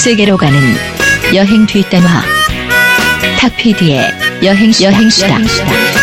세계로 가는 여행 뒷담화 탁피디의 여행 여행수다. 여행수다.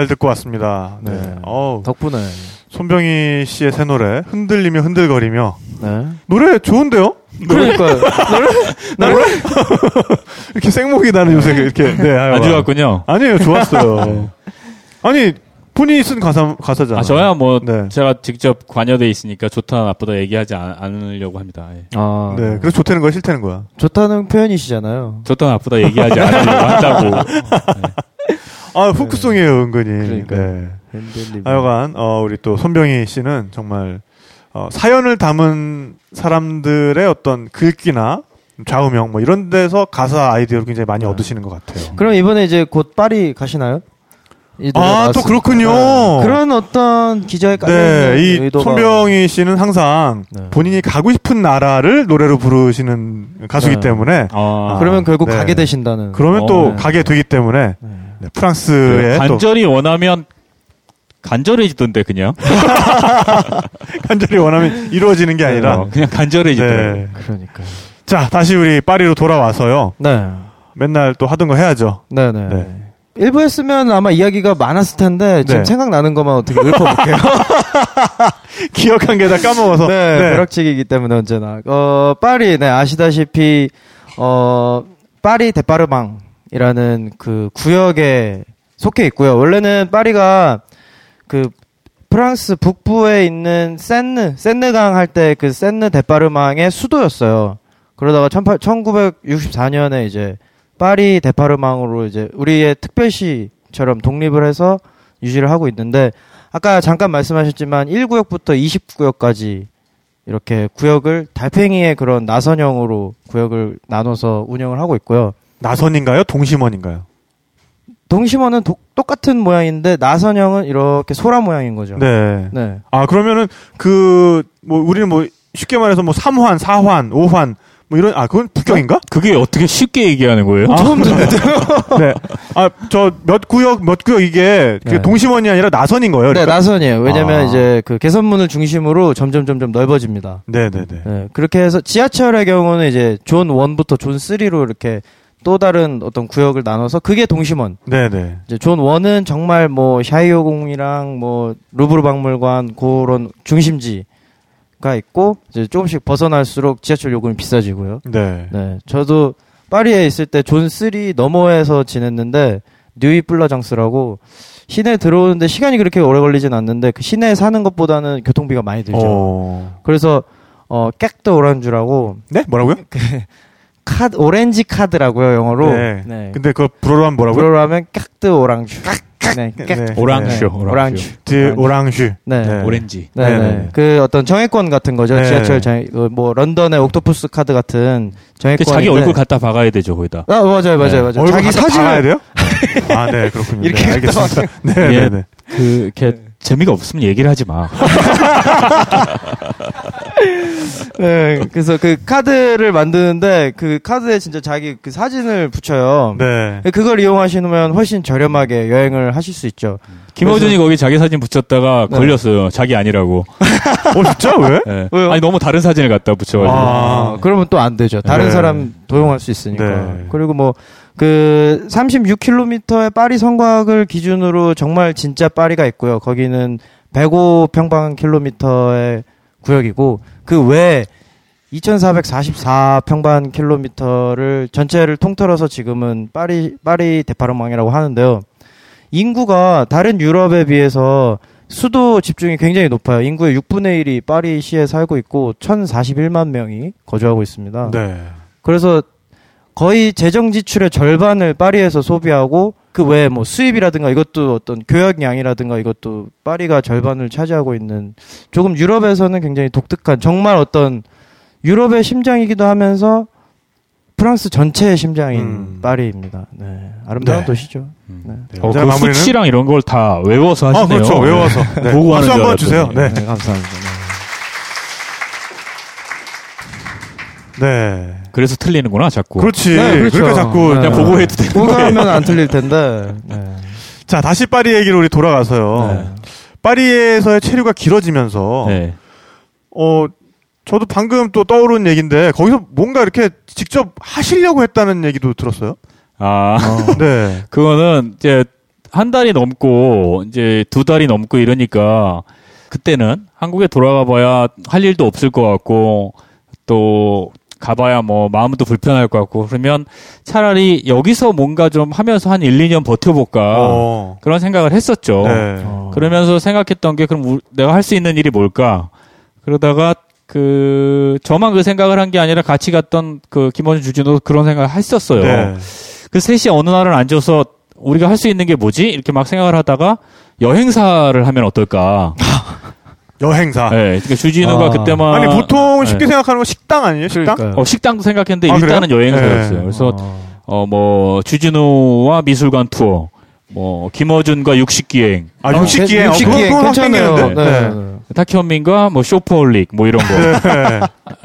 잘 듣고 왔습니다. 네. 네. 덕분에 손병희 씨의 새 노래 흔들리며 흔들거리며 네. 노래 좋은데요? 그러니까 노래 노래 이렇게 생목이 나는 요새 이렇게 네, 안 좋았군요. 아니에요, 좋았어요. 네. 아니 본인이 쓴 가사 가사잖아. 아, 저야 뭐 네. 제가 직접 관여돼 있으니까 좋다 나쁘다 얘기하지 않, 으려고 합니다. 예. 아, 네. 그래서 좋다는 거야 싫다는 거야. 좋다는 표현이시잖아요. 좋다 나쁘다 얘기하지 않으려고 한다고. 네. 아 후크송이에요 은근히. 그러니까. 네. 하여간 어, 우리 또 손병희 씨는 정말 어, 사연을 담은 사람들의 어떤 글귀나 좌우명 뭐 이런 데서 가사 아이디어를 굉장히 많이 네. 얻으시는 것 같아요. 그럼 이번에 이제 곧 파리 가시나요? 아, 또. 그렇군요. 네. 그런 어떤 기저에 깔려 네, 이 의도가 손병희 씨는 항상 네. 본인이 가고 싶은 나라를 노래로 부르시는 가수기 네. 때문에 아, 그러면 결국 네. 가게 되신다는. 그러면 어, 또 네. 가게 되기 때문에 네. 네, 프랑스의 또 간절히 원하면 간절해지던데 그냥. 간절히 원하면 이루어지는 게 아니라 어, 그냥 간절해지더라고. 네. 그러니까. 자 다시 우리 파리로 돌아와서요. 네. 맨날 또 하던 거 해야죠. 네네. 네. 일부 했으면 아마 이야기가 많았을 텐데 지금 네. 생각나는 것만 어떻게 읊어볼게요. 기억한 게 다 까먹어서. 네, 벼락치기이기 때문에 언제나. 어, 파리, 네, 아시다시피, 어, 파리 데파르망 이라는 그 구역에 속해 있고요. 원래는 파리가 그 프랑스 북부에 있는 센느, 센느강 할 때 그 센느 데파르망의 수도였어요. 그러다가 1964년에 이제 파리 데파르망으로 이제 우리의 특별시처럼 독립을 해서 유지를 하고 있는데 아까 잠깐 말씀하셨지만 1구역부터 20구역까지 이렇게 구역을 달팽이의 그런 나선형으로 구역을 나눠서 운영을 하고 있고요. 나선인가요? 동심원인가요? 동심원은 도- 똑같은 모양인데 나선형은 이렇게 소라 모양인 거죠. 네. 네. 아, 그러면은 그, 뭐, 우리는 뭐, 쉽게 말해서 뭐, 3환, 4환, 5환, 뭐 이런, 아, 그건 북경인가? 그게 어떻게 쉽게 얘기하는 거예요? 처음 듣는데. 네. 아, 저, 몇 구역, 몇 구역 이게, 그게 네. 동심원이 아니라 나선인 거예요? 네, 그러니까? 나선이에요. 왜냐면 아. 이제 그 개선문을 중심으로 점점 점점 넓어집니다. 네 네네. 네, 그렇게 해서 지하철의 경우는 이제 존 1부터 존 3로 이렇게 또 다른 어떤 구역을 나눠서 그게 동심원. 네네. 이제 존 1은 정말 뭐 샤이오 궁이랑 뭐 루브르 박물관 그런 중심지 가 있고 이제 조금씩 벗어날수록 지하철 요금이 비싸지고요. 네. 네, 저도 파리에 있을 때 존 3 너머에서 지냈는데 Neuilly Plaisance라고 시내 들어오는데 시간이 그렇게 오래 걸리진 않는데 그 시내에 사는 것보다는 교통비가 많이 들죠. 어. 그래서 어 carte orange라고 네? 뭐라고요? 카드 오렌지 카드라고요 영어로. 네. 네. 근데 그거 불어로 하면 뭐라고요? 불어로 하면 carte orange. 네, 깍. 네. 네. orange. orange. carte orange. 네. 네. 오렌지. 네, 네, 네. 네. 그 어떤 정액권 같은 거죠. 네. 지하철 정, 어, 뭐 런던의 Octopus 카드 같은 그 정액권. 자기 얼굴 갖다 박아야 되죠 거기다. 아 맞아요, 맞아요, 네. 맞아요. 얼굴 자기 갖다 사진을 박아야 돼요? 아, 네, 그렇군요. 이렇게 네, 알겠습니다. 네, 예. 네, 네. 그, 이렇게 재미가 없으면 얘기를 하지 마. 네, 그래서 그 카드를 만드는데 그 카드에 진짜 자기 그 사진을 붙여요. 네. 그걸 이용하시면 훨씬 저렴하게 여행을 하실 수 있죠. 김호준이 거기 자기 사진 붙였다가 네. 걸렸어요. 자기 아니라고. 어, 진짜? 왜? 예. 왜요? 아니 너무 다른 사진을 갖다 붙여가지고. 아. 그러면 또 안 되죠. 다른 네. 사람 도용할 수 있으니까. 네. 그리고 뭐, 그, 36km의 파리 성곽을 기준으로 정말 진짜 파리가 있고요. 거기는 105평방킬로미터의 구역이고, 그 외에 2444평방킬로미터를 전체를 통틀어서 지금은 파리, 파리 데파르망이라고 하는데요. 인구가 다른 유럽에 비해서 수도 집중이 굉장히 높아요. 인구의 6분의 1이 파리시에 살고 있고 1,041만 명이 거주하고 있습니다. 네. 그래서 거의 재정 지출의 절반을 파리에서 소비하고 그 외에 뭐 수입이라든가 이것도 어떤 교역량이라든가 이것도 파리가 절반을 차지하고 있는 조금 유럽에서는 굉장히 독특한 정말 어떤 유럽의 심장이기도 하면서 프랑스 전체의 심장인 음. 파리입니다. 네. 아름다운 네. 도시죠. 음. 네. 네. 어, 자, 그 마무리는? 수치랑 이런 걸 다 외워서 아, 하시네요. 그렇죠. 외워서. 네. 보고 하는 한번 주세요. 네. 네, 감사합니다. 네. 네. 그래서 틀리는구나 자꾸. 그렇지. 네, 그렇죠. 그러니까 자꾸. 네. 그냥 보고 해도 되는 거예요. 보고하면 안 틀릴 텐데. 네. 자, 다시 파리 얘기로 우리 돌아가서요. 네. 파리에서의 체류가 길어지면서, 네. 어, 저도 방금 또 떠오른 얘기인데, 거기서 뭔가 이렇게 직접 하시려고 했다는 얘기도 들었어요. 아 네. 그거는 이제 한 달이 넘고 이제 두 달이 넘고 이러니까 그때는 한국에 돌아가 봐야 할 일도 없을 것 같고 또 가봐야 뭐 마음도 불편할 것 같고 그러면 차라리 여기서 뭔가 좀 하면서 한 1, 2년 버텨볼까 어. 그런 생각을 했었죠. 네. 어. 그러면서 생각했던 게 그럼 우- 내가 할 수 있는 일이 뭘까? 그러다가 그 저만 그 생각을 한 게 아니라 같이 갔던 그 김원준 주진도 그런 생각을 했었어요. 네. 그 셋이 어느 날은 앉아서 우리가 할 수 있는 게 뭐지? 이렇게 막 생각을 하다가 여행사를 하면 어떨까? 여행사. 네, 그러니까 주진우가 아. 그때만 아니 보통 쉽게 네. 생각하는 건 식당 아니에요? 식당? 그러니까요. 어, 식당도 생각했는데 아, 일단은 그래요? 여행사였어요. 네. 그래서 어. 어뭐 주진우와 미술관 투어, 뭐 김어준과 육식 기행, 아 육식 기행. 어, 그건- 육식 기행 그건 확 괜찮아요. 땡기는데. 네. 네. 네. 타키현민과 뭐 쇼퍼홀릭 뭐 이런 거 네.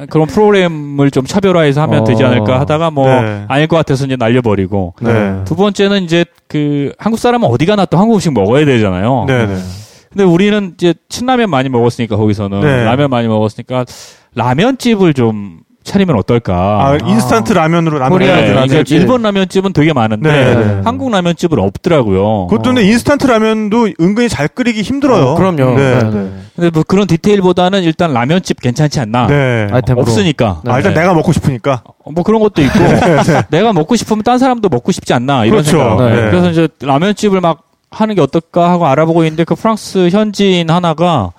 그런 프로그램을 좀 차별화해서 하면 어. 되지 않을까 하다가 뭐 네. 아닐 것 같아서 이제 날려버리고 네. 두 번째는 이제 그 한국 사람은 어디 가나 또 한국 음식 먹어야 되잖아요. 네. 네. 근데 우리는 이제 신라면 많이 먹었으니까 거기서는 네. 라면 많이 먹었으니까 라면집을 좀 차리면 어떨까? 아, 인스턴트 라면으로 라면. 코리아 네. 일본 라면집은 되게 많은데 네, 네. 한국 라면집은 없더라고요. 그것도 근데 인스턴트 라면도 은근히 잘 끓이기 힘들어요. 어, 그럼요. 네. 네, 네. 근데 뭐 그런 디테일보다는 일단 라면집 괜찮지 않나? 네. 아이템으로. 없으니까. 아, 일단 네. 내가 먹고 싶으니까. 어, 뭐 그런 것도 있고 내가 먹고 싶으면 딴 사람도 먹고 싶지 않나 이런 그렇죠. 생각. 네. 그래서 이제 라면집을 막 하는 게 어떨까 하고 알아보고 있는데 그 프랑스 현지인 하나가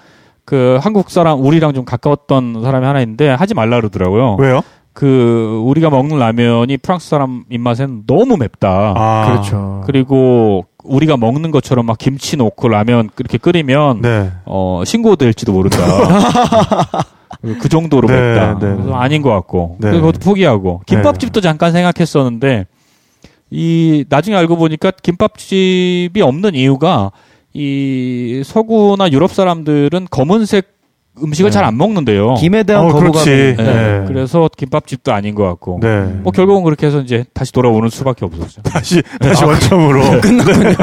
그 한국 사람 우리랑 좀 가까웠던 사람이 하나 있는데 하지 말라 그러더라고요. 왜요? 그 우리가 먹는 라면이 프랑스 사람 입맛엔 너무 맵다. 아. 그렇죠. 그리고 우리가 먹는 것처럼 막 김치 넣고 라면 그렇게 끓이면 네. 어 신고될지도 모른다. 그 정도로 네, 맵다. 네. 그래서 아닌 것 같고. 네. 그래서 그것도 포기하고. 김밥집도 잠깐 생각했었는데 이 나중에 알고 보니까 김밥집이 없는 이유가 이 서구나 유럽 사람들은 검은색 음식을 네. 잘안 먹는데요. 김에 대한 어, 거부감이 그렇지. 네. 네. 그래서 김밥집도 아닌 것 같고. 네. 뭐 결국은 그렇게 해서 이제 다시 돌아오는 수밖에 없었죠. 다시 다시 원점으로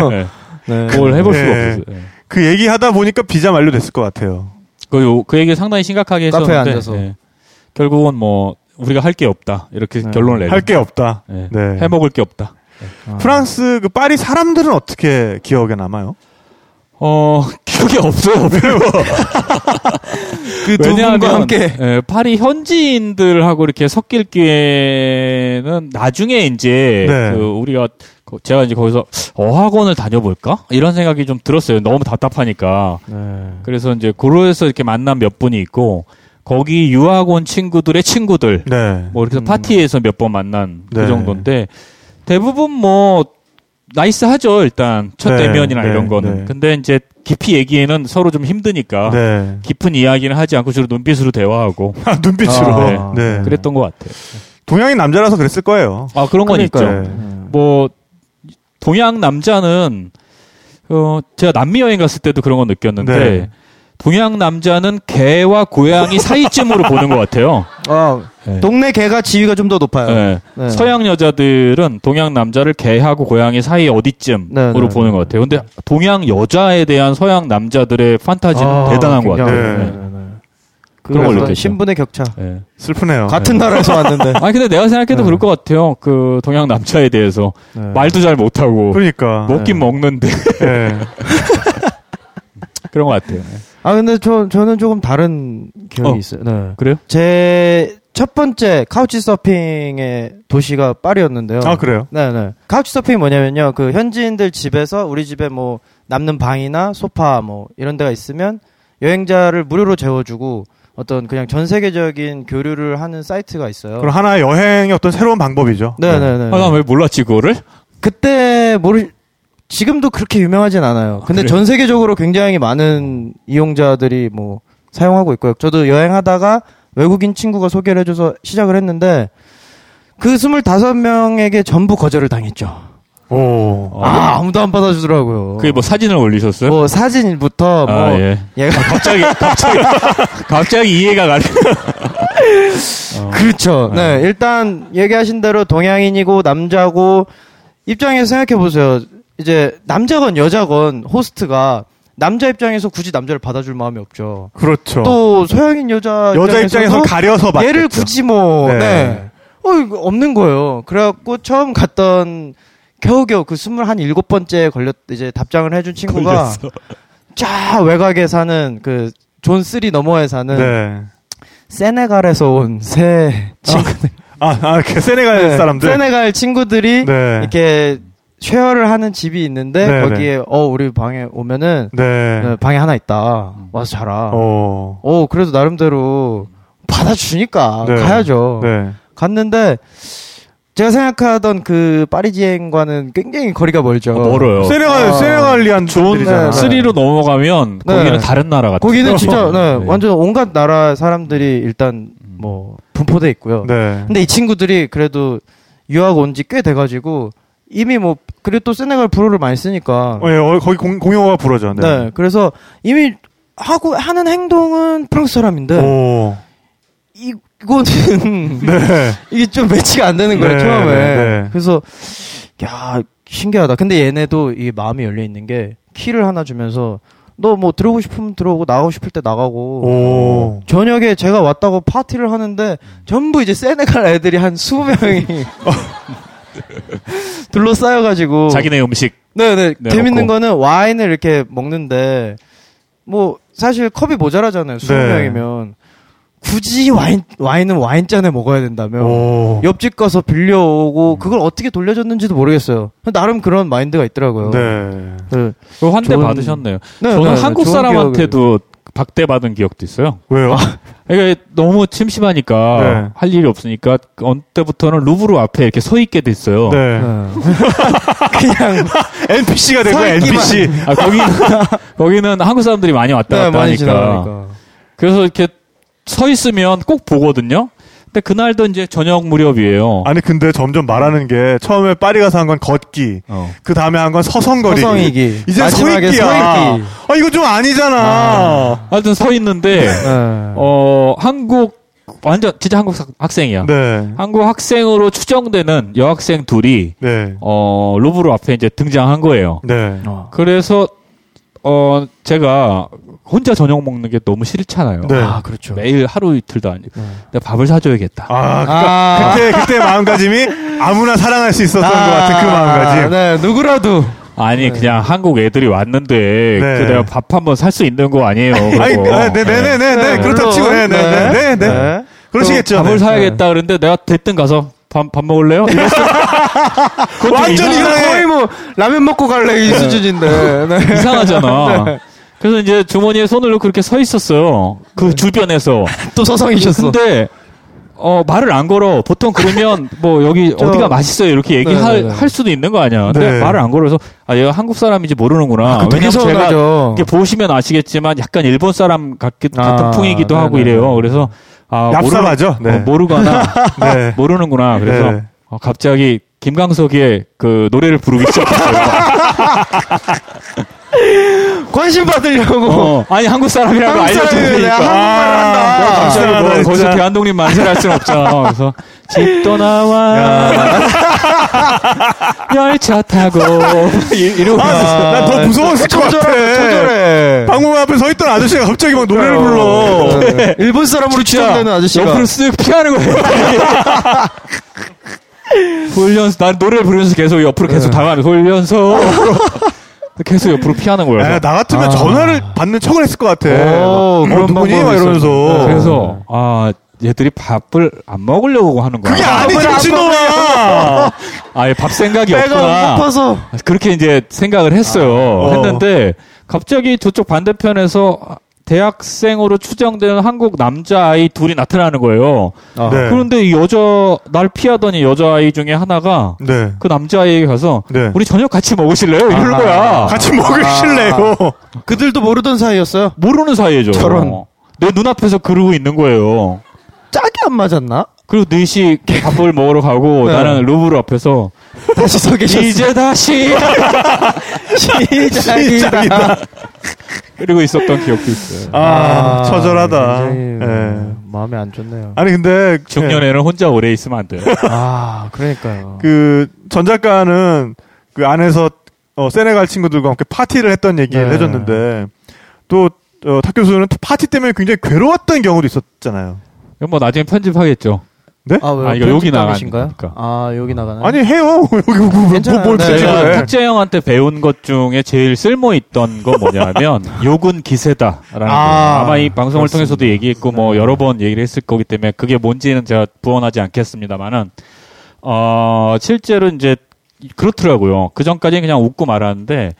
네. 네. 뭘 해볼 수가 네. 없었어요. 네. 그 얘기 하다 보니까 비자 만료됐을 것 같아요. 그, 요- 그 얘기 상당히 심각하게 했었는데 앉아서. 네. 결국은 뭐 우리가 할 게 없다 이렇게 네. 결론을 내려. 할게 없다. 네. 네. 해먹을 게 없다. 아. 프랑스 그 파리 사람들은 어떻게 기억에 남아요? 어 기억이 없어요. 별로. 그두 분과 함께 예, 파리 현지인들하고 이렇게 섞일 기회는 나중에 이제 네. 그 우리가 거- 제가 이제 거기서 어학원을 다녀볼까 이런 생각이 좀 들었어요. 너무 답답하니까. 네. 그래서 이제 고로에서 이렇게 만난 몇 분이 있고 거기 유학 온 친구들의 친구들 네. 뭐 이렇게 해서 파티에서 몇 번 만난 네. 그 정도인데 대부분 뭐 nice 하죠 일단 첫 네, 대면이나 네, 이런 거는 네. 근데 이제 깊이 얘기에는 서로 좀 힘드니까 네. 깊은 이야기는 하지 않고 주로 눈빛으로 대화하고 아, 눈빛으로. 아, 네. 그랬던 것 같아요. 동양인 남자라서 그랬을 거예요. 아 그런 건 있죠. 그러니까요. 네. 뭐 동양 남자는 어 제가 남미 여행 갔을 때도 그런 거 느꼈는데 네. 동양 남자는 개와 고양이 사이쯤으로 보는 것 같아요. 아, 네. 동네 개가 지위가 좀 더 높아요. 네. 네. 서양 여자들은 동양 남자를 개하고 고양이 사이 어디쯤으로 네, 네. 보는 것 같아요. 근데 동양 여자에 대한 서양 남자들의 판타지는 아, 대단한 것 굉장히- 같아요. 네. 네. 네, 네. 그런 걸 느꼈죠. 신분의 격차. 네. 슬프네요. 같은 네. 나라에서 왔는데. 아니 근데 내가 생각해도 네. 그럴 것 같아요. 그 동양 남자에 대해서 네. 말도 잘 못하고 그러니까. 먹긴 먹는데 네. 그런 것 같아요. 아 근데 저 저는 조금 다른 기억이 어. 있어요. 네. 그래요? 제 첫 번째 카우치 서핑의 도시가 파리였는데요. 아, 그래요? 네네. 카우치 서핑이 뭐냐면요. 그 현지인들 집에서 우리 집에 뭐 남는 방이나 소파 뭐 이런 데가 있으면 여행자를 무료로 재워주고 어떤 그냥 전 세계적인 교류를 하는 사이트가 있어요. 그럼 하나의 여행의 어떤 새로운 방법이죠. 네네네. 아, 나 왜 몰랐지 그거를? 그때 모르 지금도 그렇게 유명하진 않아요. 근데 그래요? 전 세계적으로 굉장히 많은 이용자들이 뭐 사용하고 있고요. 저도 여행하다가 외국인 친구가 소개를 해줘서 시작을 했는데 그 25명에게 전부 거절을 당했죠. 오. 아, 아무도 안 받아주더라고요. 그게 뭐 사진을 올리셨어요? 뭐 사진부터 뭐 아, 예. 얘가 갑자기 갑자기 갑자기 이해가 가네. 어. 그렇죠. 네, 일단 얘기하신 대로 동양인이고 남자고 입장에서 생각해 보세요. 이제 남자건 여자건 호스트가 남자 입장에서 굳이 남자를 받아줄 마음이 없죠. 그렇죠. 또 서양인 여자 여자 입장에서 가려서 받 얘를 굳이 뭐 네. 네. 어 이거 없는 거예요. 그래갖고 처음 갔던 겨우겨우 그 스물 한 일곱 번째 걸렸 이제 답장을 해준 친구가. 쫙 외곽에 사는 그 zone three 너머에 사는 네. 세네갈에서 온 새 친구들, 아, 아, 그 세네갈 네, 사람들. 세네갈 친구들이 네. 이렇게 쉐어를 하는 집이 있는데 네, 거기에 어 우리 방에 오면은 네. 네, 방에 하나 있다. 와서 자라. 어, 어. 그래도 나름대로 받아주니까 네. 가야죠. 네. 갔는데 제가 생각하던 그 파리지행과는 굉장히 거리가 멀죠. 어, 멀어요. 세네갈, 아, 세네갈리안 좋은. 네. 쓰리로 넘어가면 네. 거기는 다른 나라 같아요. 거기는 진짜 네, 네. 완전 온갖 나라 사람들이 일단 뭐 분포돼 있고요. 네. 근데 이 친구들이 그래도 유학 온 지 꽤 돼가지고 이미 뭐 그래도 또 세네갈 불어를 많이 쓰니까 어, 예, 어, 거기 공, 공용어가 불어죠. 네. 네. 그래서 이미 하고 하는 행동은 프랑스 사람인데 오. 이, 이거는 네. 이게 좀 매치가 안 되는 거예요 네, 처음에. 네, 네. 그래서 야 신기하다. 근데 얘네도 이 마음이 열려 있는 게 키를 하나 주면서 너 뭐 들어오고 싶으면 들어오고 나가고 싶을 때 나가고 오. 저녁에 제가 왔다고 파티를 하는데 전부 이제 세네갈 애들이 한 20명이 둘러싸여가지고 자기네 음식. 네네 네, 재밌는 먹고. 거는 와인을 이렇게 먹는데 뭐 사실 컵이 모자라잖아요 20명이면 굳이 와인 와인은 와인잔에 먹어야 된다며 오. 옆집 가서 빌려오고 그걸 어떻게 돌려줬는지도 모르겠어요 나름 그런 마인드가 있더라고요 네. 네. 그 환대 좋은- 받으셨네요. 네, 저는 네, 한국 사람한테도 박대 받은 기억도 있어요. 왜요? 그러니까 너무 침심하니까 네. 할 일이 없으니까 어느 때부터는 루브르 앞에 이렇게 서 있게 됐어요. 네. 네. 그냥 NPC가 되고. NPC. 아, 거기는 거기는 한국 사람들이 많이 왔다 네, 갔다 많이 하니까. 지나가니까 그래서 이렇게 서 있으면 꼭 보거든요. 근데 그날도 이제 저녁 무렵이에요. 아니 근데 점점 말하는 게 처음에 파리 가서 한 건 걷기, 어. 그 다음에 한 건 서성거리기, 서성이기. 이제 마지막에 서있기야. 서있기. 아 이거 좀 아니잖아. 하여튼 서 있는데 네. 어 한국 완전 진짜 한국 학- 학생이야. 네, 한국 학생으로 추정되는 여학생 둘이 네, 어 루브르 앞에 이제 등장한 거예요. 네. 어. 그래서 어 제가 혼자 저녁 먹는 게 너무 싫잖아요. 네. 아 그렇죠 매일 하루 이틀도 아니고 네. 내가 밥을 사줘야겠다. 아, 그러니까 아. 그때 그때 마음가짐이 아무나 사랑할 수 있었던 것 같은 그 마음가짐. 네, 누구라도. 아니 그냥 한국 애들이 왔는데 네. 그 내가 밥 한번 살 수 있는 거 아니에요. 아니. 아, 네, 네, 네, 네, 네, 그렇다고 치고, 네, 네, 네, 네, 네. 그러시겠죠. 밥을 네. 사야겠다 그랬는데 내가 대뜸 가서 밥, 밥 먹을래요? 완전 이상해. 거의 뭐 라면 먹고 갈래 이 수준인데. 네. 이상하잖아. 그래서 이제 주머니에 손을 넣고 그렇게 서 있었어요. 그 주변에서. 또 서성이셨어. 근데 어 말을 안 걸어. 보통 그러면 뭐 여기 저- 어디가 맛있어요 이렇게 얘기할 네, 네. 할 수도 있는 거 아니야. 근데 네. 말을 안 걸어서 아 얘가 한국 사람인지 모르는구나. 그 되게 왜냐면 제가 보시면 아시겠지만 약간 일본 사람 같, 같은 아, 풍이기도 하고. 이래요. 그래서 아 얍삽하죠. 모르, 네. 어, 모르거나 네. 모르는구나. 그래서 네. 어, 갑자기 김광석의 그 노래를 부르기 시작했어요. 관심 받으려고. 어, 아니 한국 사람이라고. 알려주니까. 한국말 한다. 갑자기 뭐. 거기서 대한독립 만세를 할 수는 없잖아. 그래서 집 떠나와 열차 타고 이- 이러고 아, 있었어. 난더 무서웠을 것 같아. 조절해. 방문 앞에 서 있던 아저씨가 갑자기 막 노래를 불러. 네. 일본 사람으로 추정되는 아저씨가. 옆으로 쓱 피하는 거예요. 훈련소 난 노래를 부르면서 계속 옆으로 계속 네. 당하면 훈련소 계속 옆으로 피하는 거예요. 야, 나 같으면 아. 전화를 받는 척을 했을 것 같아. 오, 막, 그런 어, 누구니? 막 이러면서. 그래서 아 얘들이 밥을 안 먹으려고 하는 거야. 그게 아니지, 미친놈아! 아예 밥 생각이 배가 없구나. 고파서. 그렇게 이제 생각을 했어요. 어. 했는데 갑자기 저쪽 반대편에서 대학생으로 추정되는 한국 남자아이 둘이 나타나는 거예요. 아. 네. 그런데 이 여자 날 피하더니 여자아이 중에 하나가 네. 그 남자아이에게 가서 네. 우리 저녁 같이 먹으실래요? 이러는 아. 거야. 같이 먹으실래요? 그들도 모르던 사이였어요. 모르는 사이죠. 저런. 내 눈앞에서 그러고 있는 거예요. 안 맞았나? 그리고 넷이 밥을 먹으러 가고 네. 나는 루브르 앞에서 다시 서 계셨어. 이제 다시 시작이다. 그리고 있었던 기억도 있어요. 아, 처절하다. 굉장히, 예. 마음에 안 좋네요. 아니, 근데. 중년에는 혼자 오래 있으면 안 돼요. 아, 그러니까요. 그, 전 작가는 그 안에서 어, 세네갈 친구들과 함께 파티를 했던 얘기를 네. 해줬는데, 또, 어, 탁 교수는 파티 때문에 굉장히 괴로웠던 경우도 있었잖아요. 이건 뭐 나중에 편집하겠죠. 네? 아, 왜 아, 이거 여기? 나가니까. 아, 여기 나가나요? 아니 해요. 여기 뭐, 괜찮아요. 뭘 네. 제가. 탁재 형한테 배운 것 중에 제일 쓸모 있던 거 뭐냐면 욕은 기세다라는 아, 거. 아마 이 방송을 그렇습니다. 통해서도 얘기했고 뭐 네. 여러 번 얘기를 했을 거기 때문에 그게 뭔지는 제가 부언하지 않겠습니다만은 어 실제로 이제 그렇더라고요. 그 전까지는 그냥 웃고 말았는데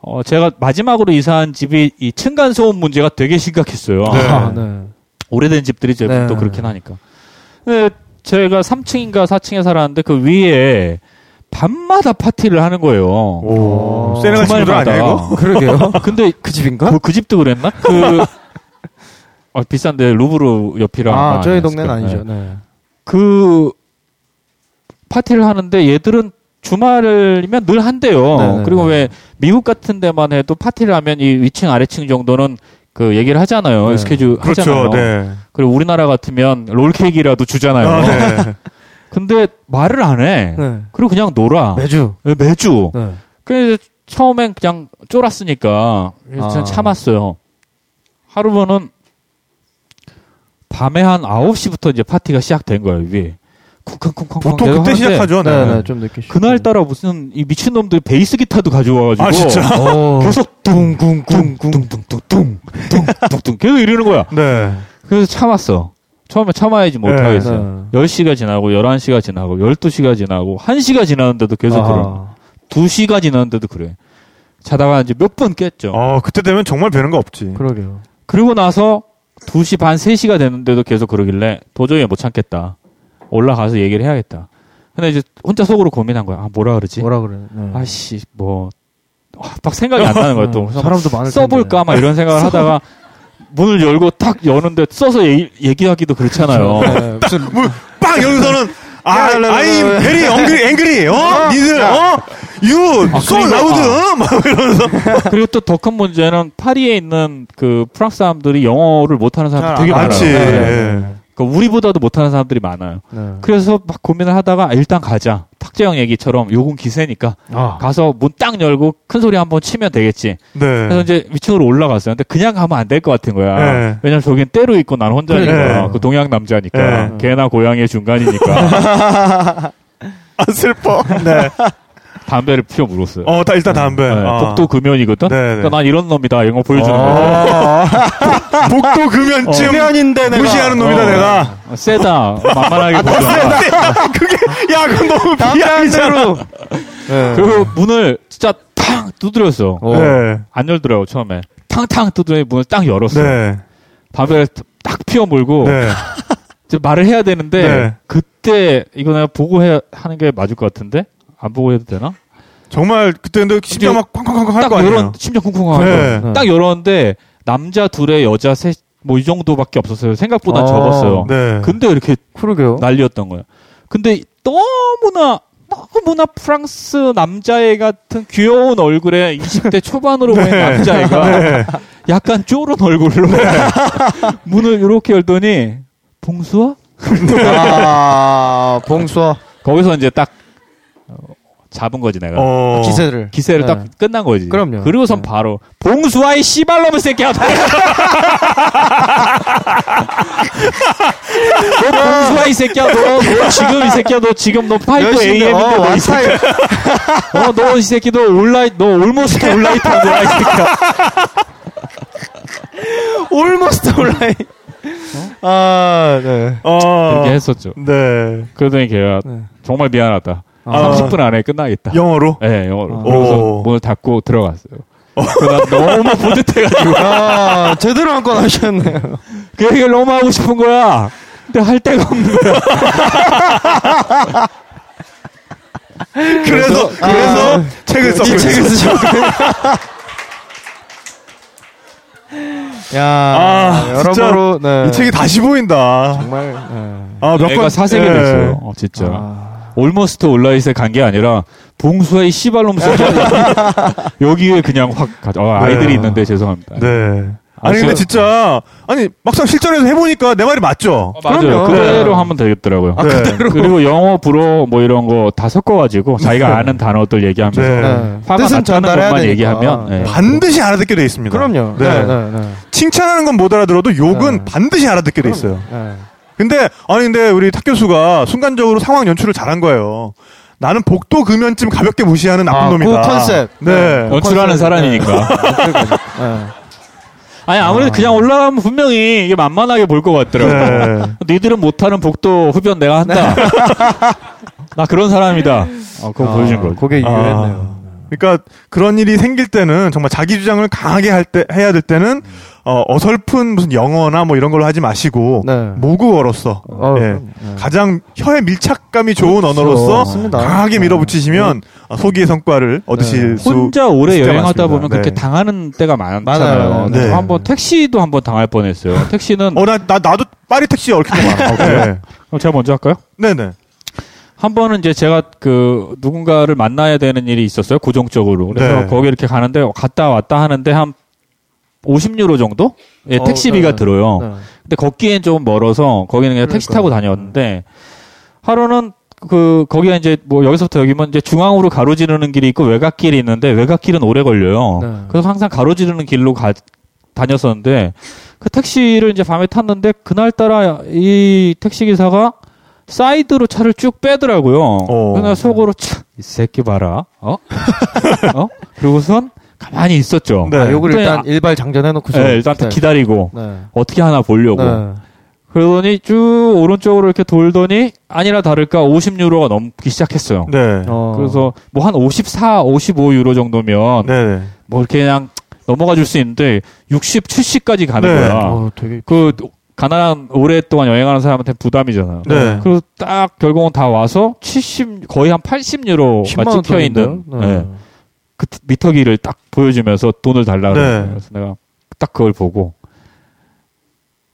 어 제가 마지막으로 이사한 집이 이 층간 소음 문제가 되게 심각했어요. 아, 네. 오래된 집들이 이제 네. 또 그렇긴 하니까. 근데 제가 3층인가 4층에 살았는데 그 위에 밤마다 파티를 하는 거예요. 오, 세네갈 친구들. 아니야 이거? 그러게요. 근데 그 집인가? 그, 그 집도 그랬나? 그 어, 비싼데 루브르 옆이라. 아, 저희 동네는 아니죠. 네. 그 파티를 하는데 얘들은 주말이면 늘 한대요. 네네. 그리고 왜 미국 같은 데만 해도 파티를 하면 이 위층 아래층 정도는 그 얘기를 하잖아요. 네. 스케줄 그렇죠. 하잖아요. 네. 그리고 우리나라 같으면 롤케이크라도 주잖아요. 아, 네. 근데 말을 안 해. 네. 그리고 그냥 놀아. 매주. 네, 매주. 네. 그래서 처음엔 그냥 쫄았으니까 그래서 아. 참았어요. 하루는 밤에 한 9시부터 이제 파티가 시작된 거예요, 위에. 쿵쾅쿵쾅 보통 그때 시작하죠. 네, 네. 네, 좀 늦게. 그날 따라 무슨 이 미친 놈들 베이스 기타도 가져와가지고 아 진짜. 어. 계속 둥둥둥둥. 뚱뚱뚱뚱뚱뚱 계속 이러는 거야. 네. 그래서 참았어. 처음에 참아야지 네. 못하겠어요. 10시가 지나고 11시가 지나고 12시가 지나고 1시가 지나는데도 계속 아. 그래. 2시가 지나는데도 그래. 자다가 이제 몇 번 깼죠. 어 그때 되면 정말 배는 거 없지. 그러게요. 그리고 나서 2시 반, 3시가 됐는데도 계속 그러길래 도저히 못 참겠다. 올라가서 얘기를 해야겠다. 근데 이제 혼자 속으로 고민한 거야. 아, 뭐라 그러지? 뭐라 그래? 네. 아씨, 뭐, 아, 막 생각이 안 나는 거야, 또. 사람도 많을 텐데. 써볼까? 막 이런 생각을 하다가 문을 열고 탁 여는데 써서 얘기, 하기도 그렇잖아요. 네, 무슨 빵 여기서는 아, I'm 라. very angry, angry. 어? 니들, 어? You, 아, so loud. 막 이러면서. 그리고 또 더 큰 문제는 파리에 있는 그 프랑스 사람들이 영어를 못하는 사람들이 되게 많아요. 많지. 네, 네, 예. 네. 그러니까 우리보다도 못하는 사람들이 많아요. 네. 그래서 막 고민을 하다가 아, 일단 가자. 탁재영 얘기처럼 요금 기세니까 아. 가서 문 딱 열고 큰 소리 한번 치면 되겠지. 그래서 네. 이제 위층으로 올라갔어요. 근데 그냥 가면 안 될 것 같은 거야. 네. 왜냐면 저긴 때로 있고 난 혼자니까. 네. 그 동양 남자니까. 네. 개나 고양이의 중간이니까. 아, 슬퍼. 네. 담배를 피워 물었어요. 어, 다, 일단 담배. 네, 아. 복도 금연이거든. 네, 네. 그러니까 난 이런 놈이다. 이런 거 보여주는 거야. 아, 복도 금연쯤. 금연인데 내가 무시하는 놈이다, 어. 내가. 어, 세다. 만만하게 보자. 그게, 야, 그건 너무 비하이잖아. 대로. 네. 그리고 문을 진짜 탕 두드렸어. 어. 네. 안 열더라고 처음에. 탕탕 두드려 문을 딱 열었어. 네. 담배를 딱 피워 물고 네. 이제 말을 해야 되는데 네. 그때 이거 내가 보고 해 하는 게 맞을 것 같은데 안 보고 해도 되나? 정말 그때 근데 심장 막 쾅쾅쾅쾅 할딱거 아니에요. 심장 쿵쿵하고 네. 딱 열었는데 남자 둘에 여자 셋 뭐 이 정도밖에 없었어요. 생각보다 어. 적었어요. 네. 근데 이렇게 그러게요. 난리였던 거예요. 근데 너무나 너무나 프랑스 남자애 같은 귀여운 얼굴에 20대 초반으로 보이는 남자애가 네. 약간 쫄은 얼굴로 문을 이렇게 열더니 Bonsoir? 아, bonsoir. 거기서 이제 딱 어, 잡은 거지 내가. 어. 기세를. 기세를 네. 딱 끝난 거지. 그럼요. 그리고선 네. 바로 봉수아의 씨발놈의 새끼야. 너 bonsoir 이 새끼야. 너, 너 지금 이 새끼야. 너 지금 너 five 열심히, AM인데 어, 너이 새끼. 어, 너 이 새끼 너 온라인 너 almost all night 한 거야 이 새끼야. Almost all night. 아, 네. 어. 그렇게 했었죠. 네. 그러더니 걔가 네. 정말 미안하다. 아. 30분 안에 끝나겠다. 영어로? 네, 영어로. 아. 오. 문을 닫고 들어갔어요. 그나 너무 뿌듯해가지고 아, 제대로 한 건 하셨네요. 그 얘기를 너무 하고 싶은 거야. 근데 할 데가 없는 거야. 그래서, 그래서 책을 썼고. 이 책을 쓰셨군요. 야, 아, 여러모로, 네. 이 책이 다시 보인다. 정말, 네. 아, 몇 건. 사색이 예. 됐어요. 어, 진짜. 아, 올머스트 온라인에 간 게 아니라 봉수의 씨발놈 새끼야. 여기에 그냥 확 가져. 어, 아이들이 네. 있는데 죄송합니다. 네. 아니, 아, 근데 저- 진짜, 아니, 막상 실전에서 해보니까 내 말이 맞죠? 어, 맞아요. 그럼요. 그대로 네. 하면 되겠더라고요. 네. 그리고 영어, 불어 뭐 이런 거 다 섞어가지고 자기가 아는 단어들 얘기하면서 네. 네. 화가 뜻은 났다는 전달해야 것만. 얘기하면 네. 반드시 알아듣게 돼 있습니다. 그럼요. 네. 네, 네, 네. 칭찬하는 건 못 알아들어도 욕은 네. 반드시 알아듣게 돼 있어요. 네. 근데 아니 근데 우리 탁 교수가 순간적으로 상황 연출을 잘한 거예요. 나는 복도 금연쯤 가볍게 무시하는 나쁜 아, 놈이다. 그 컨셉. 네. 연출하는 컨셉, 사람이니까. 네. 아니 아무래도 그냥 올라가면 분명히 이게 만만하게 볼 것 같더라고. 네. 니들은 못하는 복도 흡연 내가 한다. 나 그런 사람이다. 어, 그거 보여준 거. 그게 유효했네요. 그러니까 그런 일이 생길 때는 정말 자기 주장을 강하게 할 때 해야 될 때는 어, 어설픈 무슨 영어나 뭐 이런 걸로 하지 마시고 네. 모국어로서 어, 예. 그럼, 네. 가장 혀의 밀착감이 좋은 언어로서 맞습니다. 강하게 네. 밀어붙이시면 어, 소기의 성과를 얻으실 수 혼자 오래 여행하다 많습니다. 보면 그렇게 네. 당하는 때가 많잖아요. 네. 저 한번 택시도 한번 당할 뻔했어요. 택시는 어, 나, 나, 나도 파리 택시에 얽힌 거 많아. 네. 어, 제가 먼저 할까요? 네네. 한 번은 이제 제가 그 누군가를 만나야 되는 일이 있었어요. 고정적으로. 그래서 네. 거기 이렇게 가는데 갔다 왔다 하는데 한 50유로 정도? 예, 어, 택시비가 네. 들어요. 네. 근데 걷기엔 좀 멀어서 거기는 그냥 택시 타고. 다녔는데 하루는 그 거기가 이제 뭐 여기서부터 여기면 이제 중앙으로 가로지르는 길이 있고 외곽길이 있는데 외곽길은 오래 걸려요. 네. 그래서 항상 가로지르는 길로 가, 다녔었는데 그 택시를 이제 밤에 탔는데 그날따라 이 택시 기사가 사이드로 차를 쭉 빼더라고요. 어. 그래서 나 속으로 참, 이 새끼 봐라. 어? 어? 그리고선 가만히 있었죠. 네. 아, 요걸 일단 일발 장전해놓고서. 네, 일단 네. 기다리고 네. 어떻게 하나 보려고. 네. 그러더니 쭉 오른쪽으로 이렇게 돌더니 아니라 다를까 50유로가 넘기 시작했어요. 네. 어. 그래서 뭐 한 54, 55유로 정도면 네네. 뭐 이렇게 그냥 넘어가 줄 수 있는데 60, 70까지 가는 네. 거야. 어, 되게. 그 가난한 오랫동안 여행하는 사람한테 부담이잖아요. 네. 그리고 딱 결국은 다 와서 70 거의 한 80유로가 10만 원 찍혀 있는 돈인데요? 네. 그 미터기를 딱 보여주면서 돈을 달라 네. 그래요. 그래서 내가 딱 그걸 보고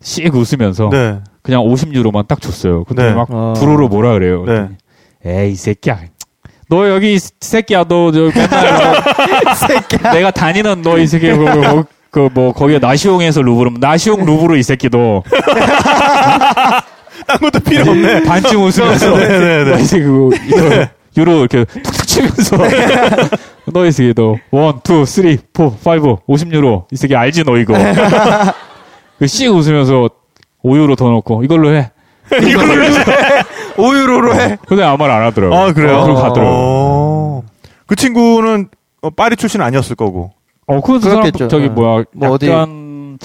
씩 웃으면서 네. 그냥 50유로만 딱 줬어요. 근데 네. 막 어. 불어로 뭐라 그래요. 네. 에이 이 새끼야. 너 여기 이 새끼야 너 저 맨날 뭐 내가 다니는 너 이 새끼 그뭐 그 뭐 거기에 나시옹에서 루브르면 나시옹 루브르 이 새끼도 딴 것도 필요 없네. 반쯤 웃으면서 네, 네, 네. 너이 새끼 그 이거 유로 이렇게 툭툭 치면서 너 이 새끼 너 one, two, three, four, five, 50유로 이 새끼 알지 너 이거 그씩 웃으면서 5유로 더 넣고 이걸로 해. 이걸로 해. 5유로로 해. 근데 아무 말 안 하더라고. 아, 그래요? 그리고 가더라고. 어. 그 친구는 어, 파리 출신 아니었을 거고. 어, 그 사람 그렇겠죠. 저기 네. 뭐야, 뭐 어디- 약간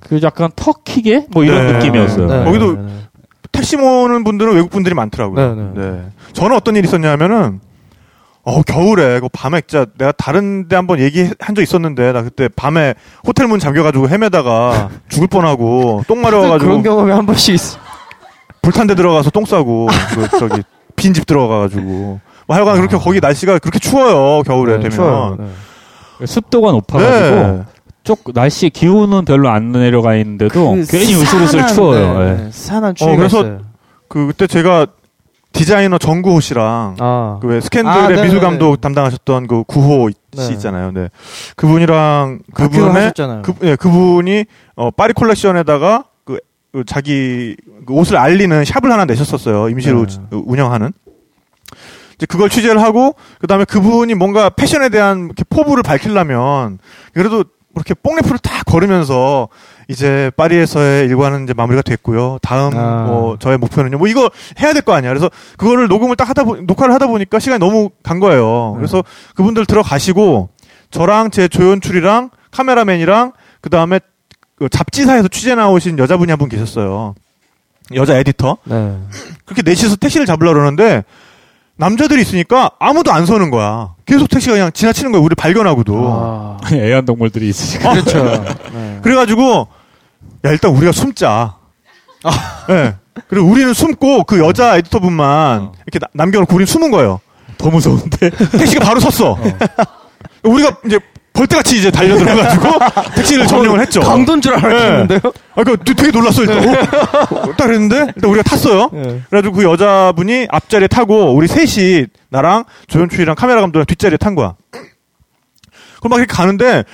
그 약간 터키계 뭐 이런 네. 느낌이었어요. 네. 거기도 네, 네. 택시 모는 분들은 외국 분들이 많더라고요. 네, 네. 저는 어떤 일이 있었냐면은 어 겨울에 그 밤에 진짜 내가 다른데 한번 얘기한 적 있었는데 나 그때 밤에 호텔 문 잠겨가지고 헤매다가 죽을 뻔하고 똥 마려워가지고 그런 경험이 한 번씩 있어. 불탄 데 들어가서 똥 싸고 그 저기 빈 집 들어가가지고 뭐 하여간 그렇게 거기 날씨가 그렇게 추워요 겨울에 네, 되면 추워요. 네. 습도가 높아가지고 네. 쪽 날씨 기온은 별로 안 내려가 있는데도 그 괜히 으슬으슬 추워요. 네, 예. 네. 산한 추위가 어, 그래서 있어요. 그 그때 제가 디자이너 정구호 씨랑 아. 그왜 스캔들의 아. 미술 감독 담당하셨던 그 구호 씨 네. 있잖아요. 네. 그분이랑 그분의. 그, 예, 그분이 어, 파리 콜렉션에다가 그, 그 자기 그 옷을 알리는 샵을 하나 내셨었어요. 임시로 네. 운영하는. 이제 그걸 취재를 하고 그다음에 그분이 뭔가 패션에 대한 이렇게 포부를 밝히려면 그래도 이렇게 뽕레프를 딱 걸으면서 이제 파리에서의 일과는 이제 마무리가 됐고요. 다음 아. 뭐 저의 목표는요. 뭐 이거 해야 될 거 아니야. 그래서 그거를 녹음을 딱 하다 보 녹화를 하다 보니까 시간이 너무 간 거예요. 그래서 그분들 들어가시고 저랑 제 조연출이랑 카메라맨이랑 그다음에 그 잡지사에서 취재 나오신 여자분이 한 분 계셨어요. 여자 에디터. 네. 그렇게 넷이서 택시를 잡으려고 그러는데 남자들이 있으니까 아무도 안 서는 거야. 계속 택시가 그냥 지나치는 거야. 우리 발견하고도. 아. 애완동물들이 있으니까. 그렇죠. 네. 그래가지고 야 일단 우리가 숨자. 아. 네. 그리고 우리는 숨고 그 여자 에디터분만 이렇게 나- 남겨놓고 우리는 숨은 거예요. 더 무서운데. 택시가 바로 섰어. 우리가 이제 벌떼같이 이제 달려 들어가지고 택시를 점령을 했죠. 강도인 줄 알았는데요? 아, 그 되게 놀랐어 일단. 어? 딱 그랬는데 일단 우리가 탔어요. 네. 그래가지고 그 여자분이 앞자리에 타고 우리 셋이 나랑 조연출이랑 카메라 감독이랑 뒷자리에 탄 거야. 그럼 막 이렇게 가는데